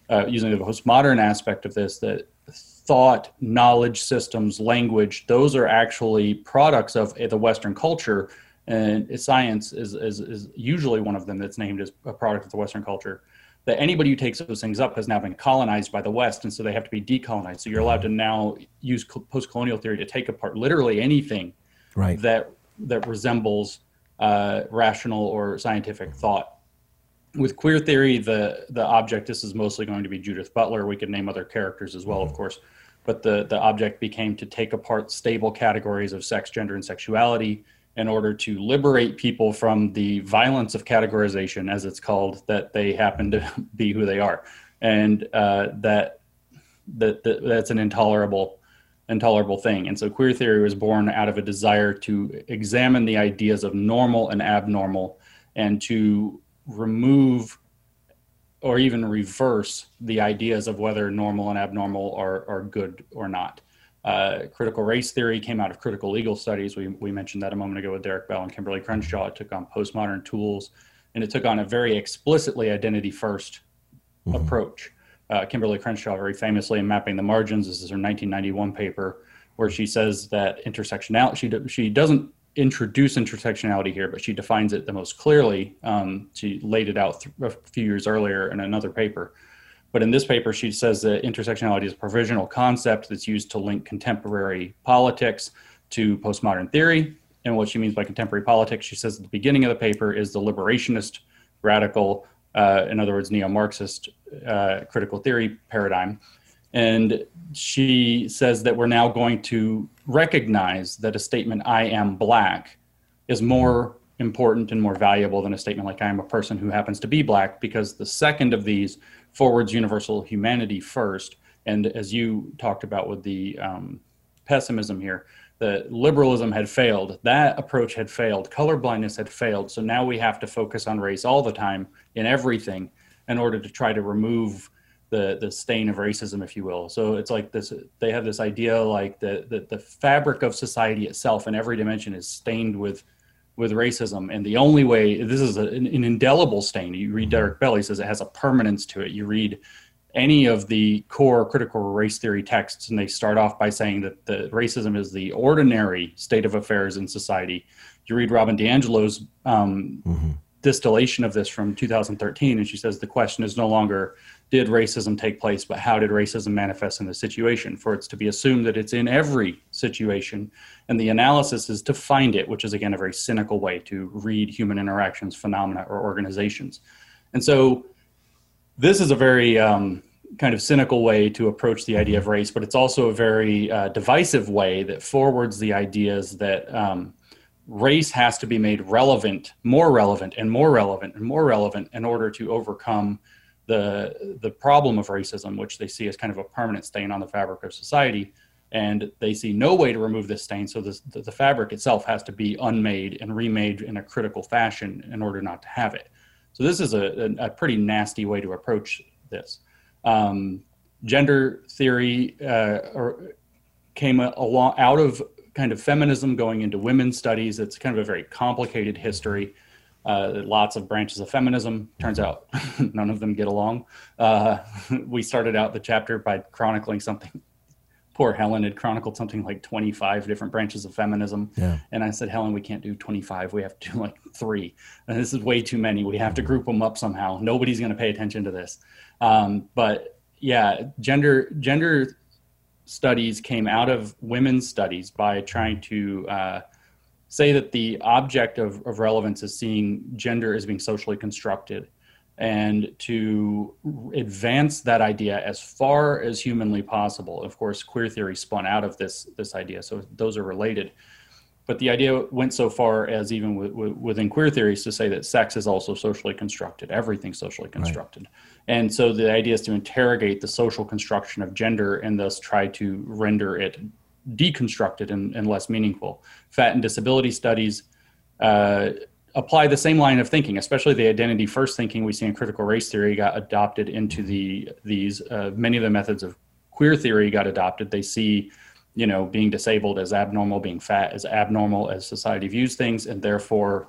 uh, using the postmodern aspect of this, that thought, knowledge systems, language, those are actually products of the Western culture. And science is, is, is usually one of them that's named as a product of the Western culture. That anybody who takes those things up has now been colonized by the West, and so they have to be decolonized. So you're allowed to now use post colonial theory to take apart literally anything right. that, that resembles uh, rational or scientific thought. With queer theory, the the object this is mostly going to be Judith Butler. We could name other characters as well, of course, but the the object became to take apart stable categories of sex, gender, and sexuality in order to liberate people from the violence of categorization, as it's called, that they happen to [laughs] be who they are, and uh, that, that that that's an intolerable intolerable thing. And so queer theory was born out of a desire to examine the ideas of normal and abnormal and to remove or even reverse the ideas of whether normal and abnormal are, are good or not. Uh, critical race theory came out of critical legal studies. We, we mentioned that a moment ago with Derrick Bell and Kimberlé Crenshaw. It took on postmodern tools and it took on a very explicitly identity 1st mm-hmm. approach uh, Kimberlé Crenshaw very famously in Mapping the Margins. This is her 1991 paper where she says that intersectionality, she, she doesn't introduce intersectionality here, but she defines it the most clearly. Um, she laid it out a few years earlier in another paper. But in this paper, she says that intersectionality is a provisional concept that's used to link contemporary politics to postmodern theory. And what she means by contemporary politics, she says at the beginning of the paper, is the liberationist radical uh, in other words, neo Marxist uh, critical theory paradigm. And she says that we're now going to recognize that a statement, I am black, is more important and more valuable than a statement like I am a person who happens to be black, because the second of these forwards universal humanity first. And as you talked about with the um, pessimism here, that liberalism had failed, that approach had failed, colorblindness had failed. So now we have to focus on race all the time in everything in order to try to remove the the stain of racism, if you will. So it's like this: they have this idea like the the, the fabric of society itself in every dimension is stained with with racism, and the only way this is a, an, an indelible stain. You read Derrick Bell; he says it has a permanence to it. You read any of the core critical race theory texts, and they start off by saying that the racism is the ordinary state of affairs in society. You read Robin DiAngelo's um, mm-hmm. distillation of this from 2013, and she says the question is no longer did racism take place, but how did racism manifest in the situation? For it's to be assumed that it's in every situation, and the analysis is to find it, which is again a very cynical way to read human interactions, phenomena, or organizations. And so, this is a very um, kind of cynical way to approach the idea of race, but it's also a very uh, divisive way that forwards the ideas that um, race has to be made relevant, more relevant, and more relevant, and more relevant in order to overcome the the problem of racism, which they see as kind of a permanent stain on the fabric of society. And they see no way to remove this stain, so this, the, the fabric itself has to be unmade and remade in a critical fashion in order not to have it. So this is a, a, a pretty nasty way to approach this. Um, gender theory uh, came along out of kind of feminism going into women's studies. It's kind of a very complicated history. Uh, lots of branches of feminism. Turns out [laughs] none of them get along. Uh, [laughs] we started out the chapter by chronicling something [laughs] poor Helen had chronicled something like 25 different branches of feminism. Yeah. And I said, Helen, we can't do 25. We have to do like three. And this is way too many. We have to group them up somehow. Nobody's going to pay attention to this. Um, but yeah, gender, gender studies came out of women's studies by trying to uh, say that the object of, of relevance is seeing gender as being socially constructed and to advance that idea as far as humanly possible. Of course, queer theory spun out of this this idea, so those are related. But the idea went so far as even w- w- within queer theories to say that sex is also socially constructed, everything's socially constructed. Right. And so the idea is to interrogate the social construction of gender and thus try to render it deconstructed and, and less meaningful. Fat and disability studies uh, apply the same line of thinking, especially the identity first thinking we see in critical race theory got adopted into the these uh, many of the methods of queer theory got adopted. They see, you know, being disabled as abnormal, being fat as abnormal as society views things, and therefore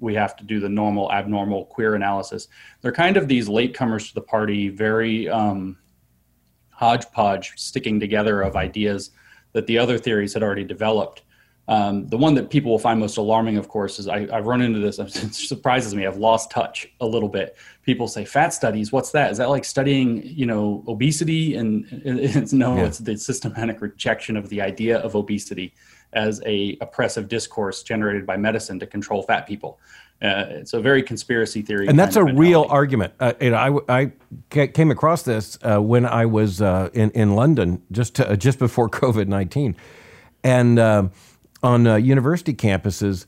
we have to do the normal abnormal queer analysis. They're kind of these latecomers to the party, very um, hodgepodge sticking together of ideas that the other theories had already developed. Um, the one that people will find most alarming, of course, is I, have run into this. [laughs] It surprises me. I've lost touch a little bit. People say fat studies. What's that? Is that like studying, you know, obesity? And it's [laughs] no, yeah. it's the systematic rejection of the idea of obesity as a oppressive discourse generated by medicine to control fat people. Uh, it's a very conspiracy theory, and that's a real argument. Uh, you know, I, I came across this uh, when I was uh, in in London just to, [laughs] just before COVID nineteen, and uh, on uh, university campuses.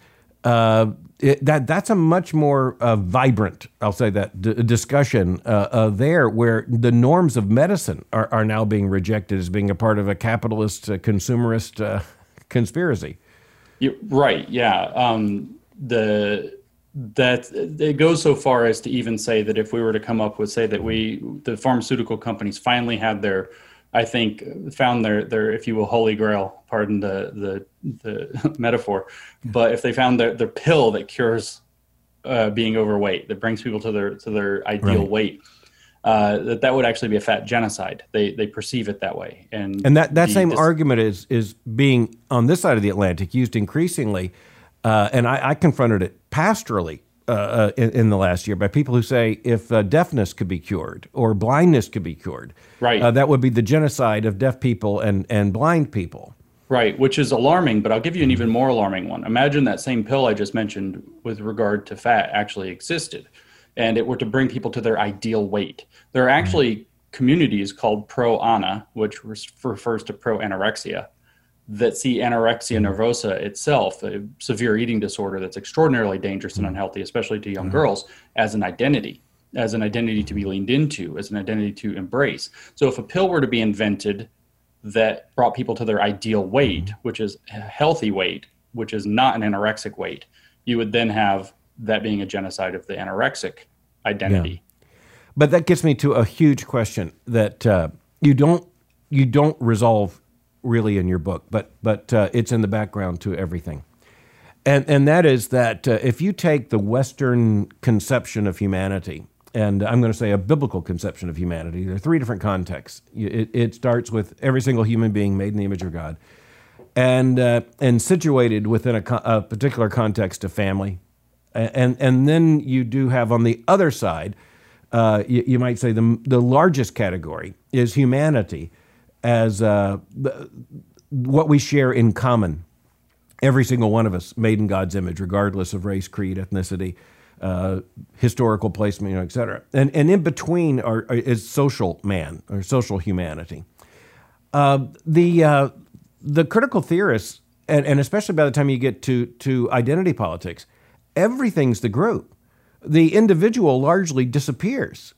It, that that's a much more vibrant, I'll say that d- discussion there, where the norms of medicine are, are now being rejected as being a part of a capitalist, consumerist [laughs] conspiracy. You're right. Yeah. Um, the that it goes so far as to even say that if we were to come up with say that we the pharmaceutical companies finally had their I think found their their if you will holy grail pardon the the the [laughs] metaphor but if they found their their pill that cures uh, being overweight that brings people to their to their ideal right. weight uh, that that would actually be a fat genocide. They they perceive it that way. And and that that same this, argument is is being on this side of the Atlantic used increasingly uh, and I, I, confronted it pastorally uh, uh, in, in, the last year by people who say if uh, deafness could be cured or blindness could be cured, right, uh, that would be the genocide of deaf people and, and blind people. Right, which is alarming, but I'll give you an even more alarming one. Imagine that same pill I just mentioned with regard to fat actually existed and it were to bring people to their ideal weight. There are actually communities called pro ana, which refers to pro anorexia, that see anorexia mm-hmm. nervosa itself, a severe eating disorder that's extraordinarily dangerous and mm-hmm. unhealthy, especially to young mm-hmm. girls, as an identity, as an identity to be leaned into, as an identity to embrace. So if a pill were to be invented that brought people to their ideal weight, which is a healthy weight, which is not an anorexic weight, you would then have that being a genocide of the anorexic identity. Yeah. But that gets me to a huge question that uh, you don't you don't resolve really in your book, but but uh, it's in the background to everything. And and that is that uh, if you take the Western conception of humanity, and I'm going to say a biblical conception of humanity, there are three different contexts. It, it starts with every single human being made in the image of God, and uh, and situated within a, a, particular context of family, and and then you do have on the other side, uh, you, you might say the the largest category is humanity as uh, what we share in common. Every single one of us made in God's image, regardless of race, creed, ethnicity, uh, historical placement, you know, et cetera. And, and in between are, is social man or social humanity. Uh, the, uh, the critical theorists, and, and especially by the time you get to, to identity politics, everything's the group. The individual largely disappears.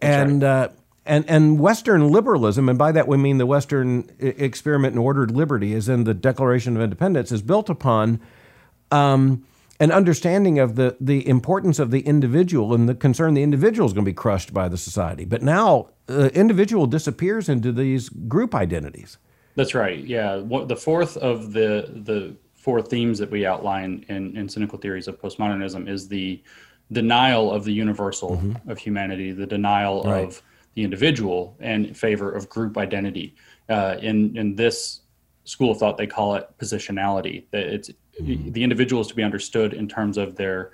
That's and right. Uh, and, and Western liberalism, and by that we mean the Western experiment in ordered liberty, as in the Declaration of Independence, is built upon um, an understanding of the, the importance of the individual and the concern the individual is going to be crushed by the society. But now, the individual disappears into these group identities. That's right. Yeah, the fourth of the the four themes that we outline in, in cynical theories of postmodernism is the denial of the universal mm-hmm. of humanity, the denial right. of the individual and in favor of group identity. Uh, in in this school of thought, they call it positionality. That it's mm-hmm. the individual is to be understood in terms of their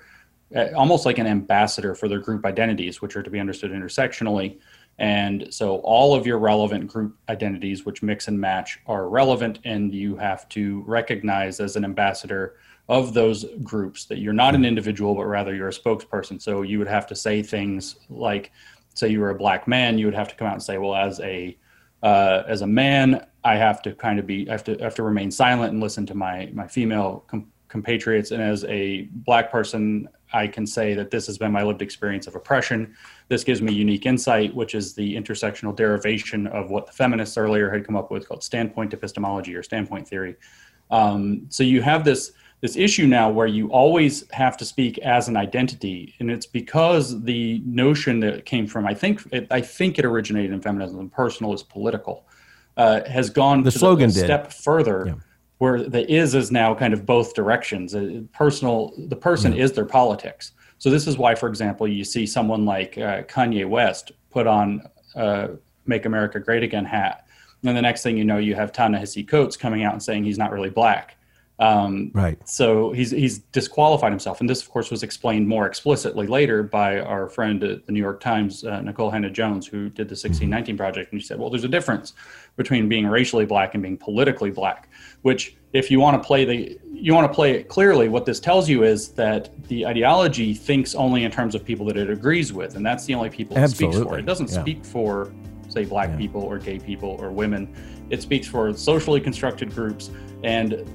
uh, almost like an ambassador for their group identities, which are to be understood intersectionally. And so all of your relevant group identities, which mix and match, are relevant, and you have to recognize as an ambassador of those groups that you're not an individual, but rather you're a spokesperson. So you would have to say things like, say you were a black man, you would have to come out and say, well, as a uh, as a man, I have to kind of be, I have to, have to remain silent and listen to my my female com- compatriots. And as a black person, I can say that this has been my lived experience of oppression. This gives me unique insight, which is the intersectional derivation of what the feminists earlier had come up with called standpoint epistemology or standpoint theory. Um, so you have this this issue now where you always have to speak as an identity. And it's because the notion that came from i think it, i think it originated in feminism personal is political uh, has gone the slogan the, step further yeah. where the is is now kind of both directions. Uh, personal the person yeah. is their politics. So this is why for example you see someone like uh, kanye west put on uh, make america great again hat. And the next thing you know you have ta-nehisi coates coming out and saying he's not really black um, right. So he's he's disqualified himself, and this, of course, was explained more explicitly later by our friend at the New York Times, uh, Nikole Hannah-Jones, who did the 1619 mm-hmm. project, and she said, "Well, there's a difference between being racially black and being politically black, which if you want to play the you want to play it clearly what this tells you is that the ideology thinks only in terms of people that it agrees with and that's the only people it speaks for it doesn't yeah. speak for say black yeah. people or gay people or women it speaks for socially constructed groups and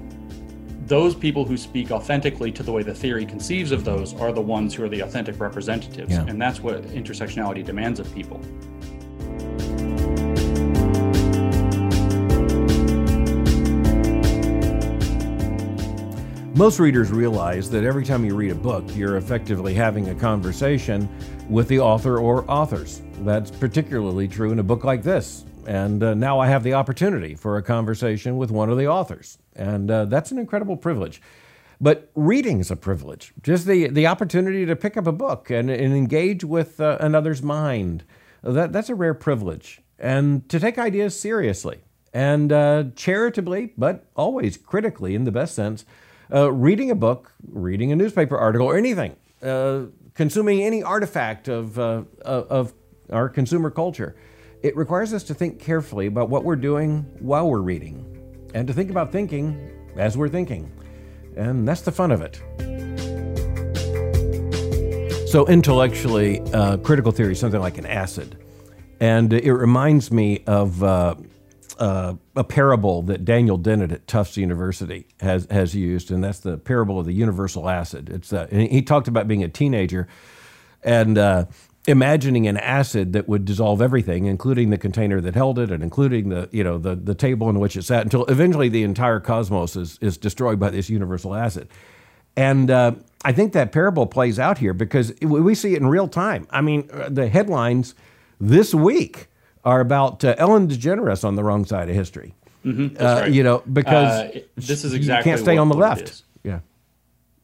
those people who speak authentically to the way the theory conceives of those are the ones who are the authentic representatives yeah. and that's what intersectionality demands of people Most readers realize that every time you read a book, you're effectively having a conversation with the author or authors. That's particularly true in a book like this. And uh, now I have the opportunity for a conversation with one of the authors. And uh, that's an incredible privilege. But reading is a privilege. Just the, the opportunity to pick up a book and, and engage with uh, another's mind. That, that's a rare privilege. And to take ideas seriously and uh, charitably, but always critically in the best sense, uh, reading a book, reading a newspaper article, or anything, uh, consuming any artifact of, of our consumer culture, it requires us to think carefully about what we're doing while we're reading and to think about thinking as we're thinking. And that's the fun of it. So, intellectually, uh, critical theory is something like an acid. And it reminds me of uh, uh, a parable that Daniel Dennett at Tufts University has has used, and that's the parable of the universal acid. It's uh, he talked about being a teenager and uh, imagining an acid that would dissolve everything, including the container that held it, and including the you know the the table in which it sat, until eventually the entire cosmos is is destroyed by this universal acid. And uh, I think that parable plays out here because we see it in real time. I mean, uh, the headlines this week are about uh, Ellen DeGeneres on the wrong side of history. Mm-hmm, uh, right. You know, because uh, this is exactly you can't stay on the left. Yeah.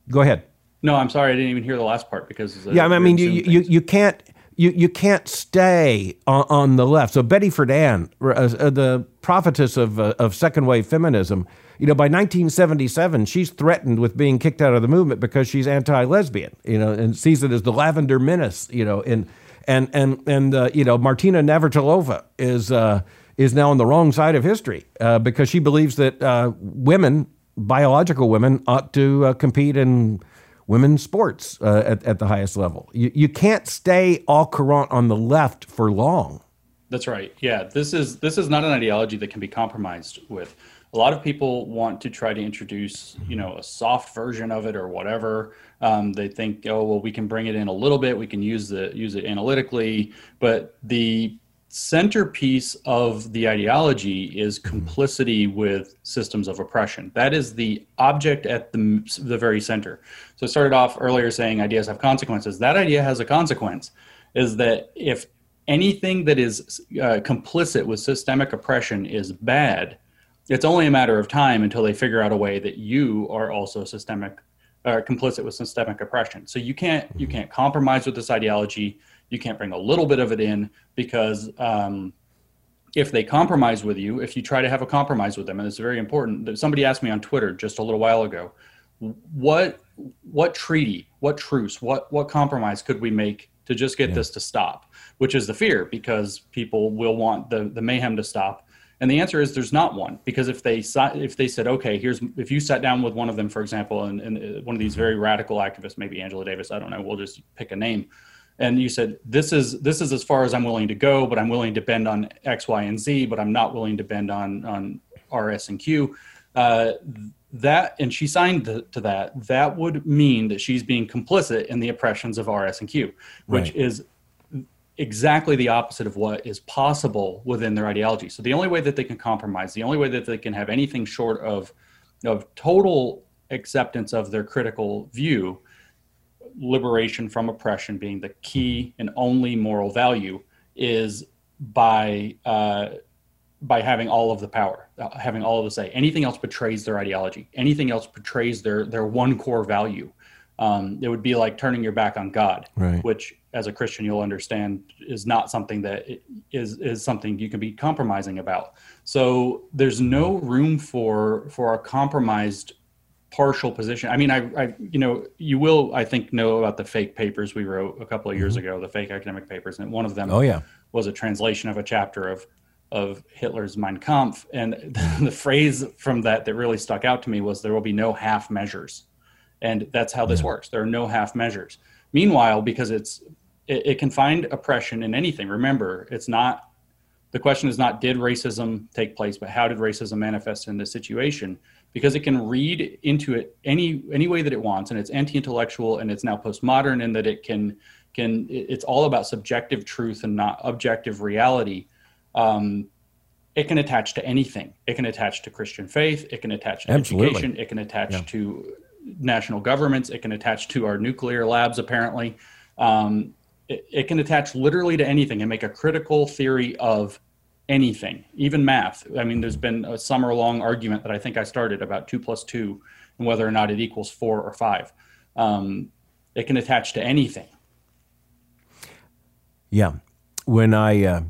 Go ahead. No, I'm sorry, I didn't even hear the last part because yeah, I mean, you, you you can't you you can't stay on, on the left. So Betty Friedan, uh, uh, the prophetess of uh, of second wave feminism, you know, by 1977, she's threatened with being kicked out of the movement because she's anti-lesbian, you know, and sees it as the lavender menace, you know, in and and and uh, you know Martina Navratilova is uh, is now on the wrong side of history uh, because she believes that uh, women, biological women, ought to uh, compete in women's sports uh, at, at the highest level. You, you can't stay all current on the left for long. That's right. Yeah, this is this is not an ideology that can be compromised with. A lot of people want to try to introduce, you know, a soft version of it or whatever. Um, they think, oh well, we can bring it in a little bit. We can use the use it analytically, but the centerpiece of the ideology is complicity with systems of oppression. That is the object at the, the very center. So I started off earlier saying ideas have consequences. That idea has a consequence, is that if anything that is uh, complicit with systemic oppression is bad, it's only a matter of time until they figure out a way that you are also systemic uh, complicit with systemic oppression. So you can't you can't compromise with this ideology. You can't bring a little bit of it in because um, if they compromise with you, if you try to have a compromise with them, and it's very important. Somebody asked me on Twitter just a little while ago, what what treaty, what truce, what what compromise could we make to just get yeah. this to stop? Which is the fear because people will want the the mayhem to stop and the answer is there's not one because if they if they said okay here's if you sat down with one of them for example and, and uh, one of these very radical activists maybe Angela Davis I don't know we'll just pick a name and you said this is this is as far as I'm willing to go but I'm willing to bend on X Y and Z but I'm not willing to bend on on R S and Q uh, that and she signed to, to, that that would mean that she's being complicit in the oppressions of R S and Q which right. is exactly the opposite of what is possible within their ideology. So the only way that they can compromise, the only way that they can have anything short of of total acceptance of their critical view, liberation from oppression being the key and only moral value, is by uh, by having all of the power, uh, having all of the say. Anything else betrays their ideology. Anything else betrays their their one core value. Um, it would be like turning your back on God, right. which as a Christian you'll understand is not something that is is something you can be compromising about. So there's no room for for a compromised partial position. I mean, I, I you know you will I think know about the fake papers we wrote a couple of years mm-hmm. ago, the fake academic papers, and one of them oh yeah was a translation of a chapter of of Hitler's Mein Kampf. And [laughs] the phrase from that that really stuck out to me was there will be no half measures. And that's how this works. There are no half measures. Meanwhile, because it's it, it can find oppression in anything. Remember, it's not the question is not did racism take place, but how did racism manifest in this situation? Because it can read into it any any way that it wants, and it's anti-intellectual and it's now postmodern, in that it can can it's all about subjective truth and not objective reality um, it can attach to anything. It can attach to Christian faith. It can attach to Absolutely. education. It can attach yeah. to national governments. It can attach to our nuclear labs, apparently. Um, it, it, can attach literally to anything and make a critical theory of anything, even math. I mean, there's been a summer long argument that I think I started about two plus two and whether or not it equals four or five. Um, it can attach to anything. Yeah. When I. Uh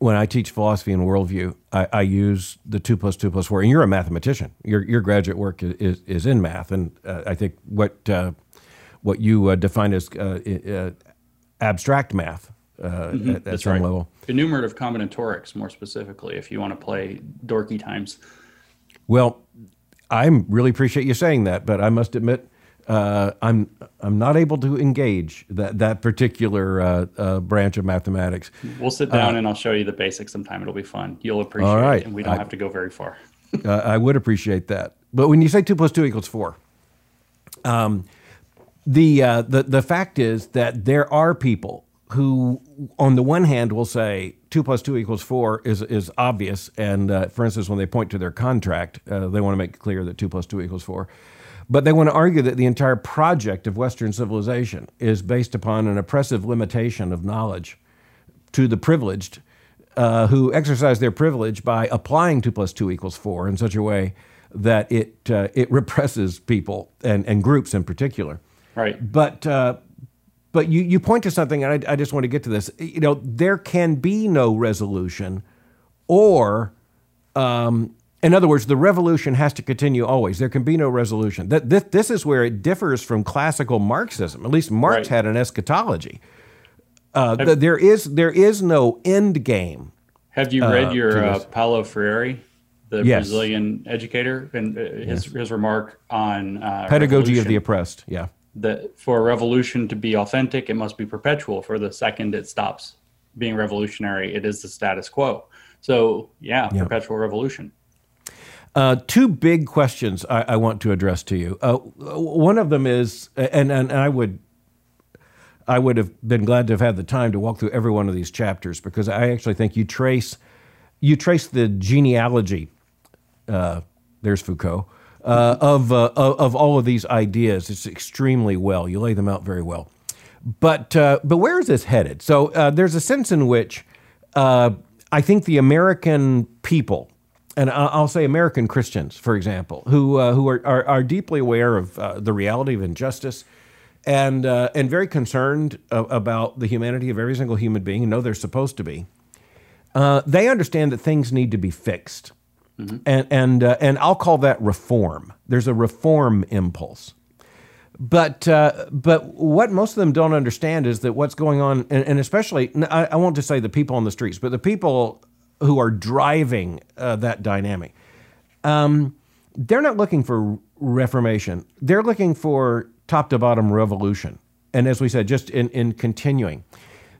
when I teach philosophy and worldview, I, I, use the two plus two plus four. And you're a mathematician. Your your graduate work is is in math, and uh, I think what uh, what you uh, define as uh, uh, abstract math uh, mm-hmm. at, at some right. level. Enumerative combinatorics, more specifically, if you want to play dorky times. Well, I really appreciate you saying that, but I must admit uh, I'm I'm not able to engage that that particular uh, uh, branch of mathematics. We'll sit down uh, and I'll show you the basics sometime. It'll be fun. You'll appreciate all right. it, and we don't I, have to go very far. [laughs] Uh, I would appreciate that. But when you say two plus two equals four, um, the uh, the the fact is that there are people who, on the one hand, will say two plus two equals four is is obvious, and for instance, when they point to their contract, they want to make clear that two plus two equals four. But they want to argue that the entire project of Western civilization is based upon an oppressive limitation of knowledge to the privileged uh, who exercise their privilege by applying 2 plus 2 equals 4 in such a way that it, uh, it [laughs] represses people and, and groups in particular. Right. But, uh, but you, you point to something, and I, I just want to get to this. You know, there can be no resolution or um, in other words, the revolution has to continue always. There can be no resolution. That this, this is where it differs from classical Marxism. At least Marx right. had an eschatology. Uh, have, there is there is no end game. Have you read uh, your uh, Paulo Freire, the yes. Brazilian educator, and uh, his yes. his remark on uh, pedagogy of the oppressed? Yeah, that for a revolution to be authentic, it must be perpetual. For the second it stops being revolutionary, it is the status quo. So yeah, yeah. perpetual revolution. Uh, two big questions I, I, want to address to you. Uh, one of them is, and, and, I would I would have been glad to have had the time to walk through every one of these chapters because I actually think you trace you trace the genealogy. Uh, there's Foucault uh, of, uh, of all of these ideas. It's extremely well. You lay them out very well. But uh, but where is this headed? So there's a sense in which I think the American people and I'll say American Christians, for example, who uh, who are, are, are deeply aware of uh, the reality of injustice, and uh, and very concerned about the humanity of every single human being, and know they're supposed to be. Uh, they understand that things need to be fixed, mm-hmm. and and uh, and I'll call that reform. There's a reform impulse. But uh, but what most of them don't understand is that what's going on, and, and especially I, I won't just say the people on the streets, but the people who are driving uh, that dynamic. Um, they're not looking for reformation. They're looking for top to bottom revolution. And as we said, just in, in continuing.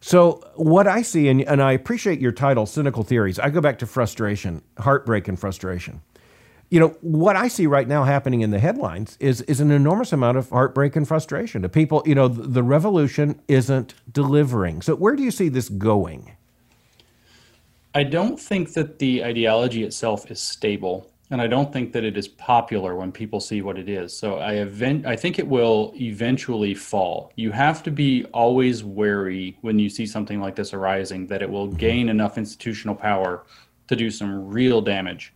So, what I see, and, and I appreciate your title, Cynical Theories, I go back to frustration, heartbreak, and frustration. You know, what I see right now happening in the headlines is, is an enormous amount of heartbreak and frustration. The people, you know, the, the revolution isn't delivering. So, where do you see this going? I don't think that the ideology itself is stable, and I don't think that it is popular when people see what it is. So I event, I think it will eventually fall. You have to be always wary when you see something like this arising that it will gain enough institutional power to do some real damage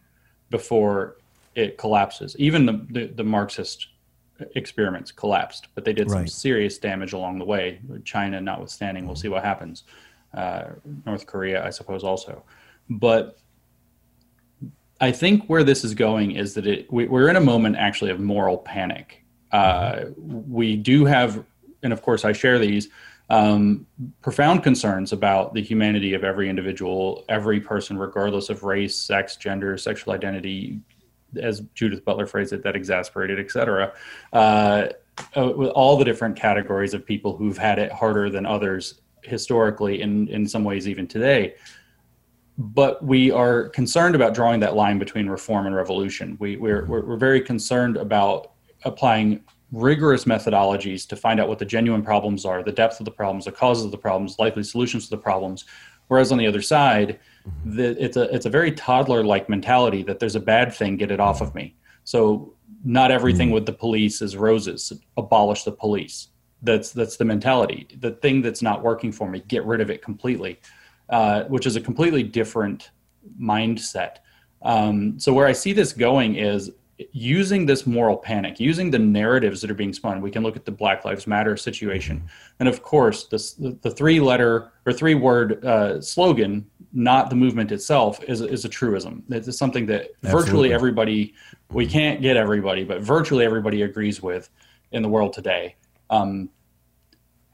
before it collapses. Even the the, the Marxist experiments collapsed, but they did right. some serious damage along the way. China notwithstanding, we'll see what happens uh, North Korea, I suppose, also. But I think where this is going is that it, we, are in a moment actually of moral panic. Uh, we do have, and of course, I share these um, profound concerns about the humanity of every individual, every person, regardless of race, sex, gender, sexual identity, as Judith Butler phrased it, that exasperated, et cetera, uh, uh, with all the different categories of people who've had it harder than others historically, and in some ways even today. But we are concerned about drawing that line between reform and revolution. We, we're, we're, we're very concerned about applying rigorous methodologies to find out what the genuine problems are, the depth of the problems, the causes of the problems, likely solutions to the problems. Whereas on the other side, mm-hmm. the, it's a it's a very toddler-like mentality that there's a bad thing, get it off of me. So not everything mm-hmm. with the police is roses. Abolish the police. That's that's the mentality. The thing that's not working for me, get rid of it completely, uh, which is a completely different mindset. Um, so where I see this going is using this moral panic, using the narratives that are being spun, we can look at the Black Lives Matter situation, and of course, this, the, three-letter or three-word uh, slogan, not the movement itself, is is a truism. It's something that Absolutely. virtually everybody, we can't get everybody, but virtually everybody agrees with in the world today. Um,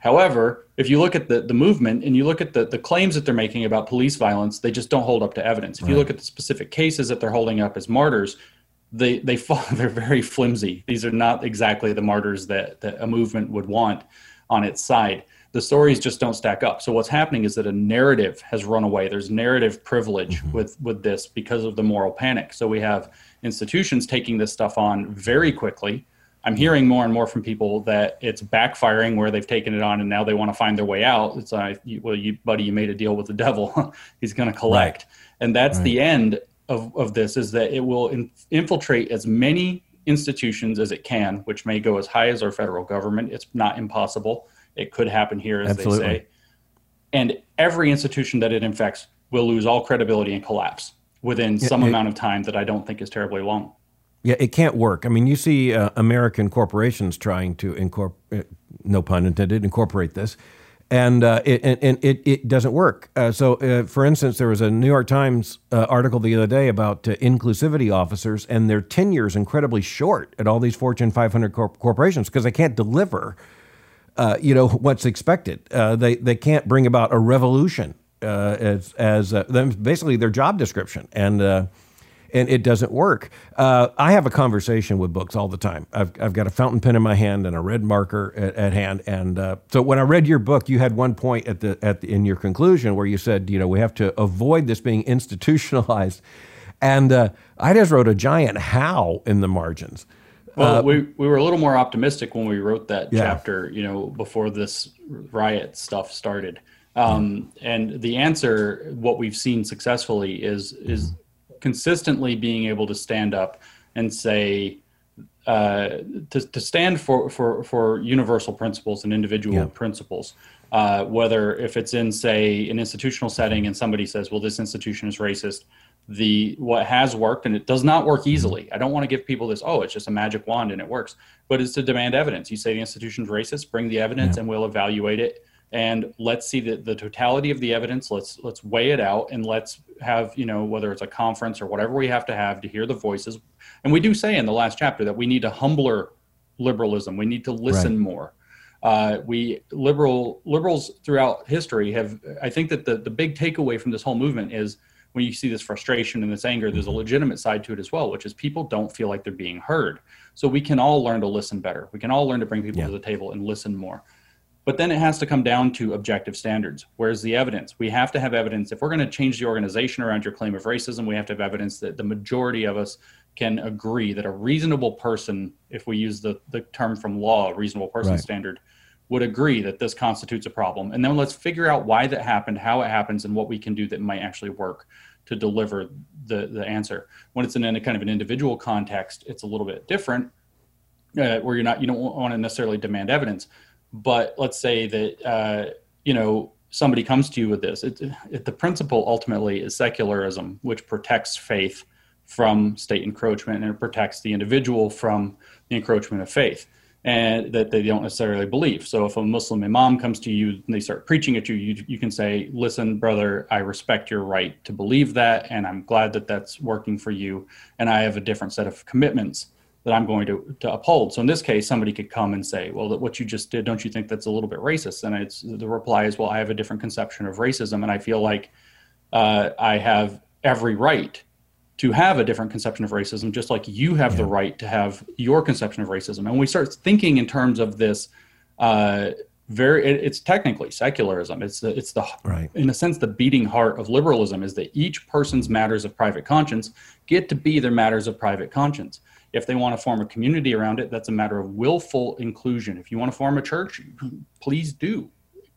However, if you look at the, the movement and you look at the, the claims that they're making about police violence, they just don't hold up to evidence. If right. you look at the specific cases that they're holding up as martyrs, they they fall [laughs] they're very flimsy these are not exactly the martyrs that, that a movement would want on its side the stories just don't stack up so what's happening is that a narrative has run away there's narrative privilege mm-hmm. with with this because of the moral panic so we have institutions taking this stuff on very quickly i'm hearing more and more from people that it's backfiring where they've taken it on and now they want to find their way out it's like well you buddy you made a deal with the devil [laughs] he's going to collect right. and that's right. the end of, of this is that it will in, infiltrate as many institutions as it can, which may go as high as our federal government. It's not impossible. It could happen here, as Absolutely. they say. And every institution that it infects will lose all credibility and collapse within some it, amount of time that I don't think is terribly long. Yeah, it can't work. I mean, you see uh, American corporations trying to incorporate, no pun intended, incorporate this and uh, it, and, it, it doesn't work. Uh, so, uh, for instance, there was a New York Times uh, article the other day about uh, inclusivity officers, and their tenure is incredibly short at all these Fortune 500 corp- corporations because they can't deliver, uh, you know, what's expected. they they can't bring about a revolution as as basically their job description and and it doesn't work. Uh, I have a conversation with books all the time. I've, I've got a fountain pen in my hand and a red marker at, at hand. And uh, so when I read your book, you had one point at the, at the, in your conclusion where you said, you know, we have to avoid this being institutionalized. And uh, I just wrote a giant how in the margins. Well, uh, we, we were a little more optimistic when we wrote that yeah. chapter, you know, before this riot stuff started. Um, and the answer, what we've seen successfully, is is consistently being able to stand up and say uh, to, to stand for, for, for universal principles and individual yeah. principles. Uh, whether if it's in say an institutional setting and somebody says, "Well, this institution is racist," the what has worked and it does not work mm-hmm. easily. I don't want to give people this, "Oh, it's just a magic wand and it works," but it's to demand evidence. You say the institution's racist, bring the evidence, yeah. and we'll evaluate it and let's see the, the totality of the evidence. Let's let's weigh it out and let's have you know whether it's a conference or whatever we have to have to hear the voices. And we do say in the last chapter that we need a humbler liberalism. We need to listen right. more. Uh, we liberal liberals throughout history have i think that the, the big takeaway from this whole movement is when you see this frustration and this anger there's a mm-hmm. legitimate side to it as well which is people don't feel like they're being heard. So we can all learn to listen better. We can all learn to bring people yeah. to the table and listen more but then it has to come down to objective standards. Where's the evidence? We have to have evidence. If we're going to change the organization around your claim of racism, we have to have evidence that the majority of us can agree that a reasonable person, if we use the, the term from law, reasonable person right. standard, would agree that this constitutes a problem. And then let's figure out why that happened, how it happens, and what we can do that might actually work to deliver the, the answer. When it's in a kind of an individual context, it's a little bit different, uh, where you're not you don't want to necessarily demand evidence but let's say that uh, you know somebody comes to you with this. It, it, the principle ultimately is secularism, which protects faith from state encroachment and it protects the individual from the encroachment of faith and that they don't necessarily believe. So if a Muslim imam comes to you and they start preaching at you, you, you can say, listen, brother, I respect your right to believe that. And I'm glad that that's working for you. And I have a different set of commitments that I'm going to, to uphold. So in this case, somebody could come and say, well, what you just did, don't you think that's a little bit racist? And it's the reply is, well, I have a different conception of racism, and I feel like uh, I have every right to have a different conception of racism, just like you have yeah. the right to have your conception of racism. And when we start thinking in terms of this, uh, very, it, it's technically secularism. It's the, it's the, right. in a sense, the beating heart of liberalism is that each person's matters of private conscience get to be their matters of private conscience. If they want to form a community around it, that's a matter of willful inclusion. If you want to form a church, please do.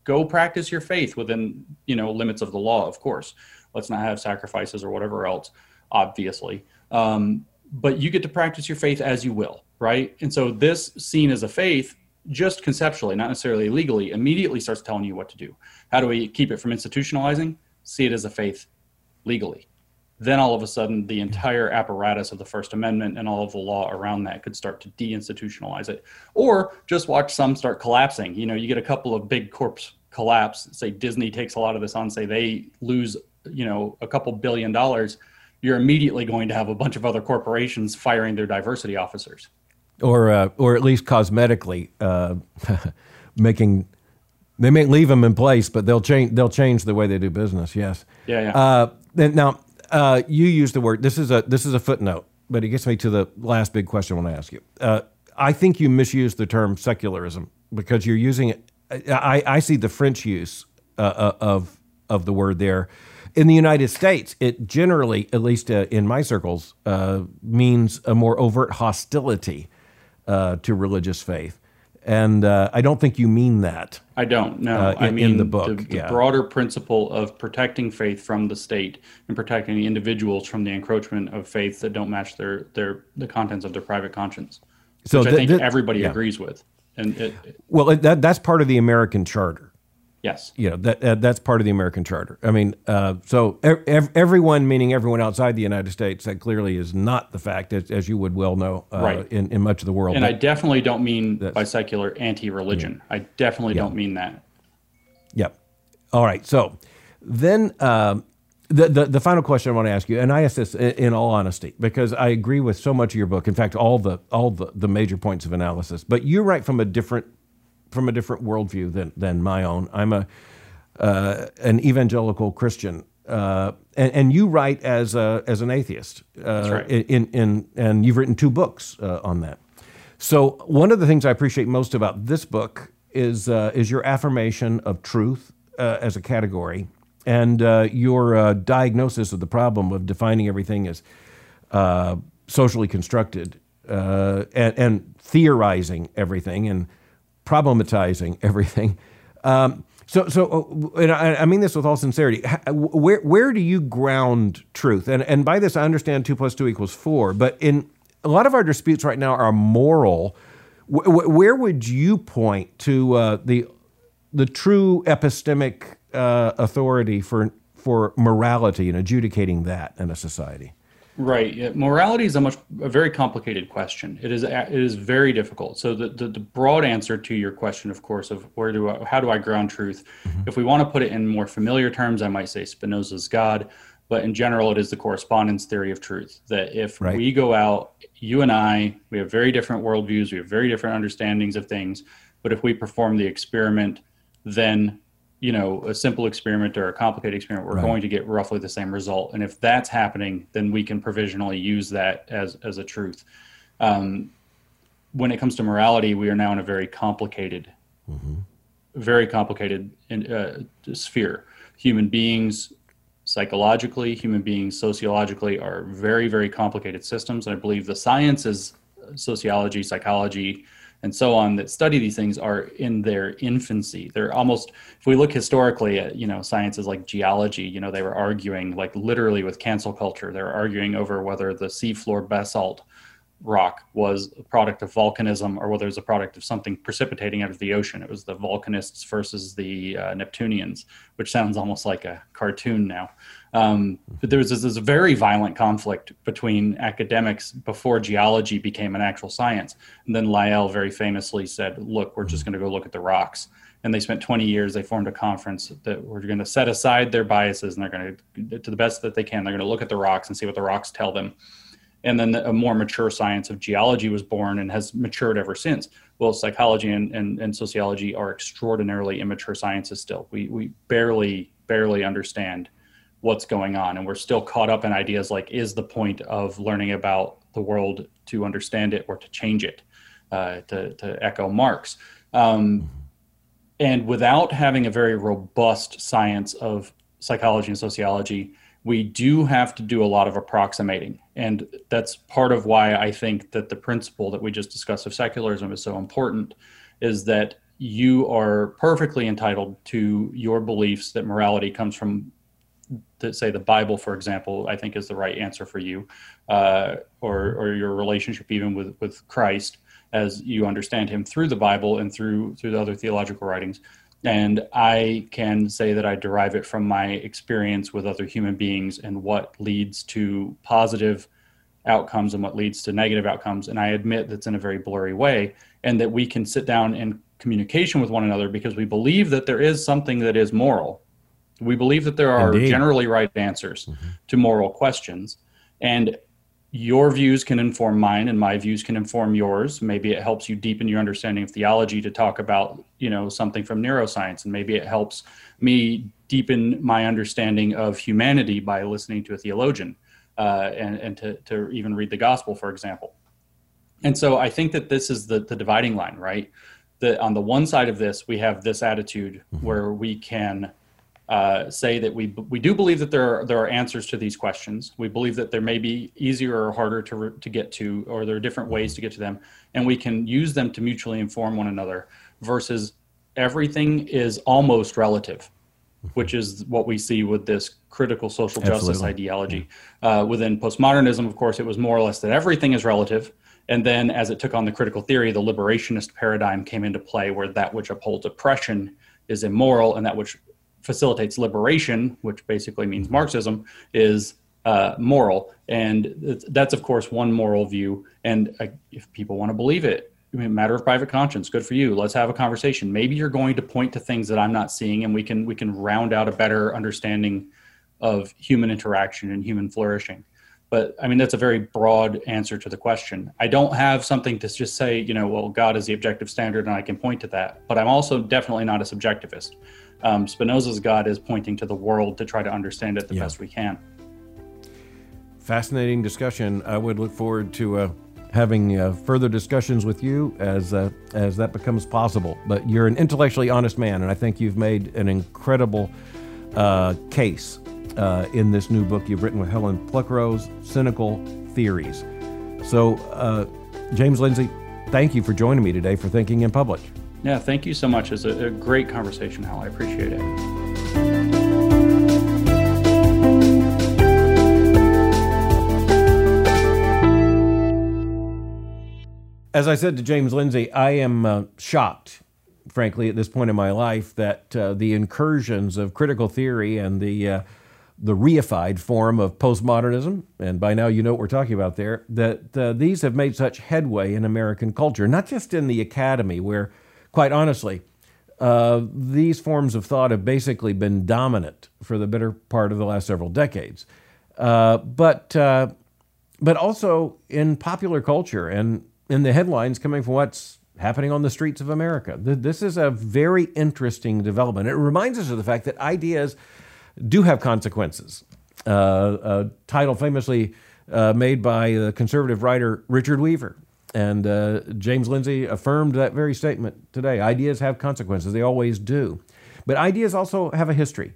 Go practice your faith within, you know, limits of the law, of course. Let's not have sacrifices or whatever else obviously. Um, but you get to practice your faith as you will, right? And so this seen as a faith, just conceptually, not necessarily legally, immediately starts telling you what to do. How do we keep it from institutionalizing? See it as a faith legally. Then all of a sudden, the entire apparatus of the First Amendment and all of the law around that could start to deinstitutionalize it. Or just watch some start collapsing. You know, you get a couple of big corps collapse. Say Disney takes a lot of this on, say they lose, you know, a couple billion dollars you're immediately going to have a bunch of other corporations firing their diversity officers. Or, uh, or at least cosmetically uh, [laughs] making they may leave them in place, but they'll change. They'll change the way they do business. Yes. Yeah. yeah. Uh, now, uh, you use the word. This is a this is a footnote, but it gets me to the last big question I want to ask you. Uh, I think you misuse the term secularism because you're using it. I, I see the French use uh, uh, of of the word there in the United States, it generally, at least uh, in my circles, uh, means a more overt hostility to religious faith. And uh, I don't think you mean that. I don't. No, uh, in, I mean in the book. The, the yeah. broader principle of protecting faith from the state and protecting the individuals from the encroachment of faiths that don't match their their the contents of their private conscience. So which th- I think th- everybody yeah. agrees with. And it, well, that, that's part of the American Charter. Yes. You know, that, uh, that's part of the American Charter. I mean, uh, so ev- everyone, meaning everyone outside the United States, that clearly is not the fact, as, as you would well know uh, right. in, in much of the world. And but I definitely don't mean by secular anti religion. Yeah. I definitely yeah. don't mean that. Yep. All right. So then um, the, the, the final question I want to ask you, and I ask this in, in, all honesty because I agree with so much of your book. In fact, all the all the, the major points of analysis. But you write from a different from a different worldview than, than my own. I'm a uh, an evangelical Christian, uh, and, and, you write as a, as an atheist. Uh, right. in, in, and you've written two books uh, on that. So one of the things I appreciate most about this book is uh, is your affirmation of truth uh, as a category, and your diagnosis of the problem of defining everything as socially constructed and, and theorizing everything and problematizing [laughs] everything. Um, so, so, uh, and I, I, mean this with all sincerity. Where, where do you ground truth? And, and by this, I understand two plus two equals four. But in a lot of our disputes right now are moral. Where would you point to uh, the the true epistemic uh, authority for for morality and adjudicating that in a society? Right. Yeah. Morality is a much a very complicated question. It is it is very difficult. So the, the, the broad answer to your question, of course, of where do I, how do I ground truth? Mm-hmm. If we want to put it in more familiar terms, I might say Spinoza's God, but in general, it is the correspondence theory of truth. That if right. we go out, you and I, we have very different worldviews, we have very different understandings of things, but if we perform the experiment, then you know a simple experiment or a complicated experiment we're right. going to get roughly the same result and if that's happening then we can provisionally use that as as a truth um, when it comes to morality we are now in a very complicated mm-hmm. very complicated in, uh, sphere human beings psychologically human beings sociologically are very very complicated systems and i believe the sciences sociology psychology and so on that study these things are in their infancy. They're almost, if we look historically at, you know, sciences like geology, you know, they were arguing like literally with cancel culture. they're arguing over whether the seafloor basalt rock was a product of volcanism or whether it was a product of something precipitating out of the ocean. It was the volcanists versus the uh, Neptunians, which sounds almost like a cartoon now. Um, but there was this, this, very violent conflict between academics before geology became an actual science. And then Lyell very famously said, look, we're just going to go look at the rocks. And they spent 20 years, they formed a conference that we're going to set aside their biases and they're going to, to the best that they can, they're going to look at the rocks and see what the rocks tell them. And then a more mature science of geology was born and has matured ever since. Well, psychology and, and, and sociology are extraordinarily immature sciences still. We, we barely, barely understand what's going on. And we're still caught up in ideas like is the point of learning about the world to understand it or to change it, uh, to, to echo Marx. Um, and without having a very robust science of psychology and sociology, we do have to do a lot of approximating. And that's part of why I think that the principle that we just discussed of secularism is so important is that you are perfectly entitled to your beliefs that morality comes from to say the Bible, for example, I think is the right answer for you, uh, or or your relationship even with with Christ as you understand Him through the Bible and through through the other theological writings. And I can say that I derive it from my experience with other human beings and what leads to positive outcomes and what leads to negative outcomes. And I admit that's in a very blurry way, and that we can sit down in communication with one another because we believe that there is something that is moral we believe that there are Indeed. generally right answers mm-hmm. to moral questions. And your views can inform mine and my views can inform yours. Maybe it helps you deepen your understanding of theology to talk about, you know, something from neuroscience. And maybe it helps me deepen my understanding of humanity by listening to a theologian uh, and, and to, to even read the gospel, for example. And so I think that this is the, the dividing line, right? That on the one side of this, we have this attitude mm-hmm. where we can uh, say that we we do believe that there are there are answers to these questions. We believe that there may be easier or harder to to get to, or there are different ways to get to them, and we can use them to mutually inform one another. Versus everything is almost relative, which is what we see with this critical social justice Absolutely. ideology. Uh, within postmodernism, of course, it was more or less that everything is relative. And then, as it took on the critical theory, the liberationist paradigm came into play, where that which upholds oppression is immoral, and that which facilitates liberation, which basically means Marxism, is uh, moral. And that's, of course, one moral view. And uh, if people want to believe it, I mean, matter of private conscience, good for you. Let's have a conversation. Maybe you're going to point to things that I'm not seeing, and we can we can round out a better understanding of human interaction and human flourishing. But I mean, that's a very broad answer to the question. I don't have something to just say, you know, well, God is the objective standard, and I can point to that. But I'm also definitely not a subjectivist um, Spinoza's God is pointing to the world to try to understand it the yeah. best we can. Fascinating discussion. I would look forward to uh, having uh, further discussions with you as uh, as that becomes possible. But you're an intellectually honest man, and I think you've made an incredible uh, case uh, in this new book you've written with Helen Pluckrose, Cynical Theories. So, uh, James Lindsay, thank you for joining me today for Thinking in Public. Yeah, thank you so much. It's a, a great conversation, Al. I appreciate it. As I said to James Lindsay, I am uh, shocked, frankly, at this point in my life, that uh, the incursions of critical theory and the uh, the reified form of postmodernism, and by now you know what we're talking about there, that uh, these have made such headway in American culture, not just in the academy, where quite honestly, uh, these forms of thought have basically been dominant for the better part of the last several decades. Uh, but, uh, but also in popular culture and in the headlines coming from what's happening on the streets of America. This is a very interesting development. It reminds us of the fact that ideas do have consequences. Uh, a title famously uh, made by the conservative writer Richard Weaver and uh, James Lindsay affirmed that very statement today. Ideas have consequences, they always do. But ideas also have a history,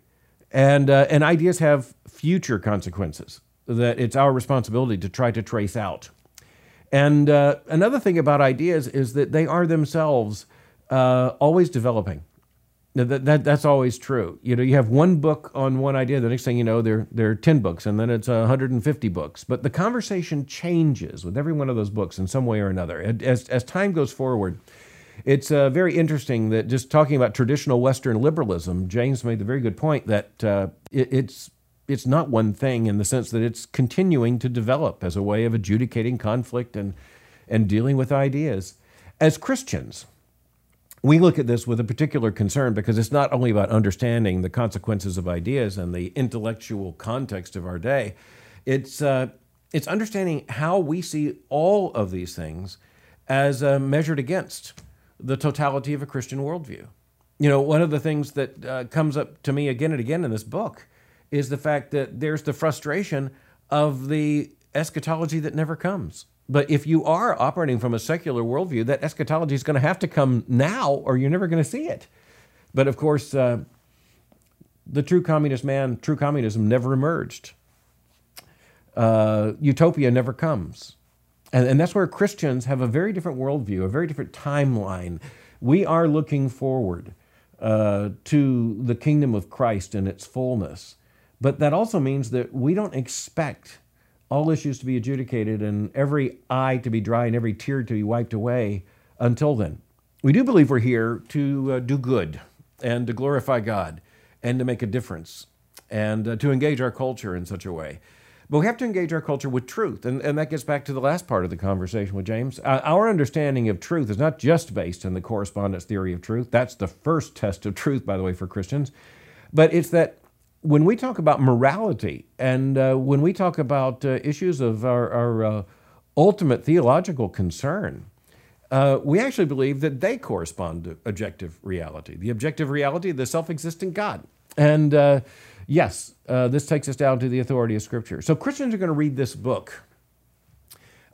and, uh, and ideas have future consequences that it's our responsibility to try to trace out. And uh, another thing about ideas is that they are themselves uh, always developing. That, that, that's always true. You know, you have one book on one idea. The next thing you know, there there are ten books, and then it's 150 books. But the conversation changes with every one of those books in some way or another. As as time goes forward, it's uh, very interesting that just talking about traditional Western liberalism, James made the very good point that uh, it, it's it's not one thing in the sense that it's continuing to develop as a way of adjudicating conflict and and dealing with ideas. As Christians, we look at this with a particular concern because it's not only about understanding the consequences of ideas and the intellectual context of our day, it's, uh, It's understanding how we see all of these things as uh, measured against the totality of a Christian worldview. You know, one of the things that uh, comes up to me again and again in this book is the fact that there's the frustration of the eschatology that never comes. But if you are operating from a secular worldview, that eschatology is going to have to come now or you're never going to see it. But of course, uh, the true communist man, true communism never emerged. Uh, utopia never comes. And, and that's where Christians have a very different worldview, a very different timeline. We are looking forward uh, to the kingdom of Christ in its fullness. But that also means that we don't expect all issues to be adjudicated and every eye to be dry and every tear to be wiped away until then. We do believe we're here to uh, do good and to glorify God and to make a difference and uh, to engage our culture in such a way. But we have to engage our culture with truth. And, and that gets back to the last part of the conversation with James. Uh, our understanding of truth is not just based on the correspondence theory of truth. That's the first test of truth, by the way, for Christians. But it's that when we talk about morality and uh, when we talk about uh, issues of our, our uh, ultimate theological concern, uh, we actually believe that they correspond to objective reality, the objective reality of the self existent God. And uh, yes, uh, this takes us down to the authority of Scripture. So Christians are going to read this book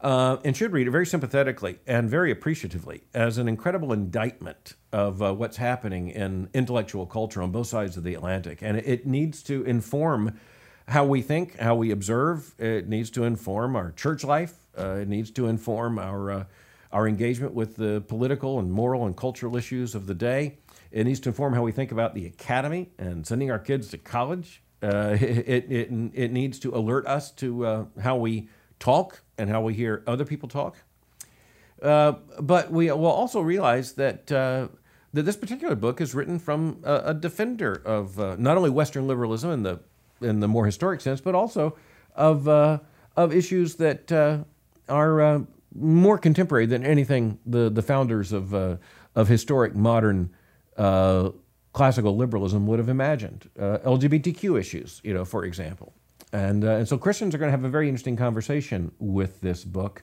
uh, and should read it very sympathetically and very appreciatively as an incredible indictment of uh, what's happening in intellectual culture on both sides of the Atlantic. And it needs to inform how we think, how we observe. It needs to inform our church life. Uh, it needs to inform our, uh, our engagement with the political and moral and cultural issues of the day. It needs to inform how we think about the academy and sending our kids to college. Uh, [laughs] it, it, it, needs to alert us to uh, how we talk and how we hear other people talk. Uh, but we will also realize that uh, that this particular book is written from a, a defender of uh, not only Western liberalism in the in the more historic sense, but also of uh, of issues that uh, are uh, more contemporary than anything the the founders of of historic modern classical liberalism would have imagined. LGBTQ issues, you know, for example. And, uh, and so Christians are going to have a very interesting conversation with this book,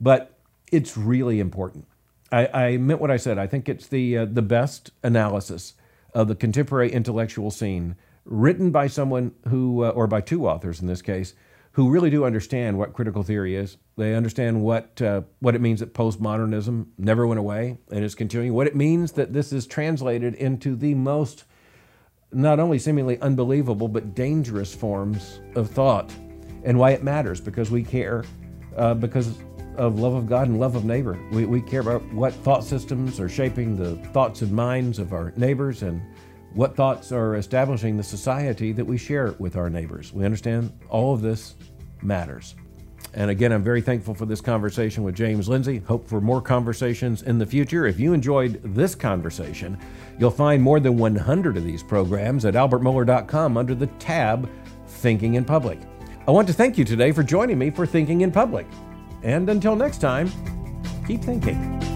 but it's really important. I, I meant what I said. I think it's the, uh, the best analysis of the contemporary intellectual scene written by someone who, uh, or by two authors in this case, who really do understand what critical theory is. They understand what, uh, what it means that postmodernism never went away and is continuing, what it means that this is translated into the most not only seemingly unbelievable, but dangerous forms of thought, and why it matters because we care, uh, because of love of God and love of neighbor. We, we care about what thought systems are shaping the thoughts and minds of our neighbors and what thoughts are establishing the society that we share with our neighbors. We understand all of this matters. And again, I'm very thankful for this conversation with James Lindsay. Hope for more conversations in the future. If you enjoyed this conversation, you'll find more than 100 of these programs at albertmohler.com under the tab Thinking in Public. I want to thank you today for joining me for Thinking in Public. And until next time, keep thinking.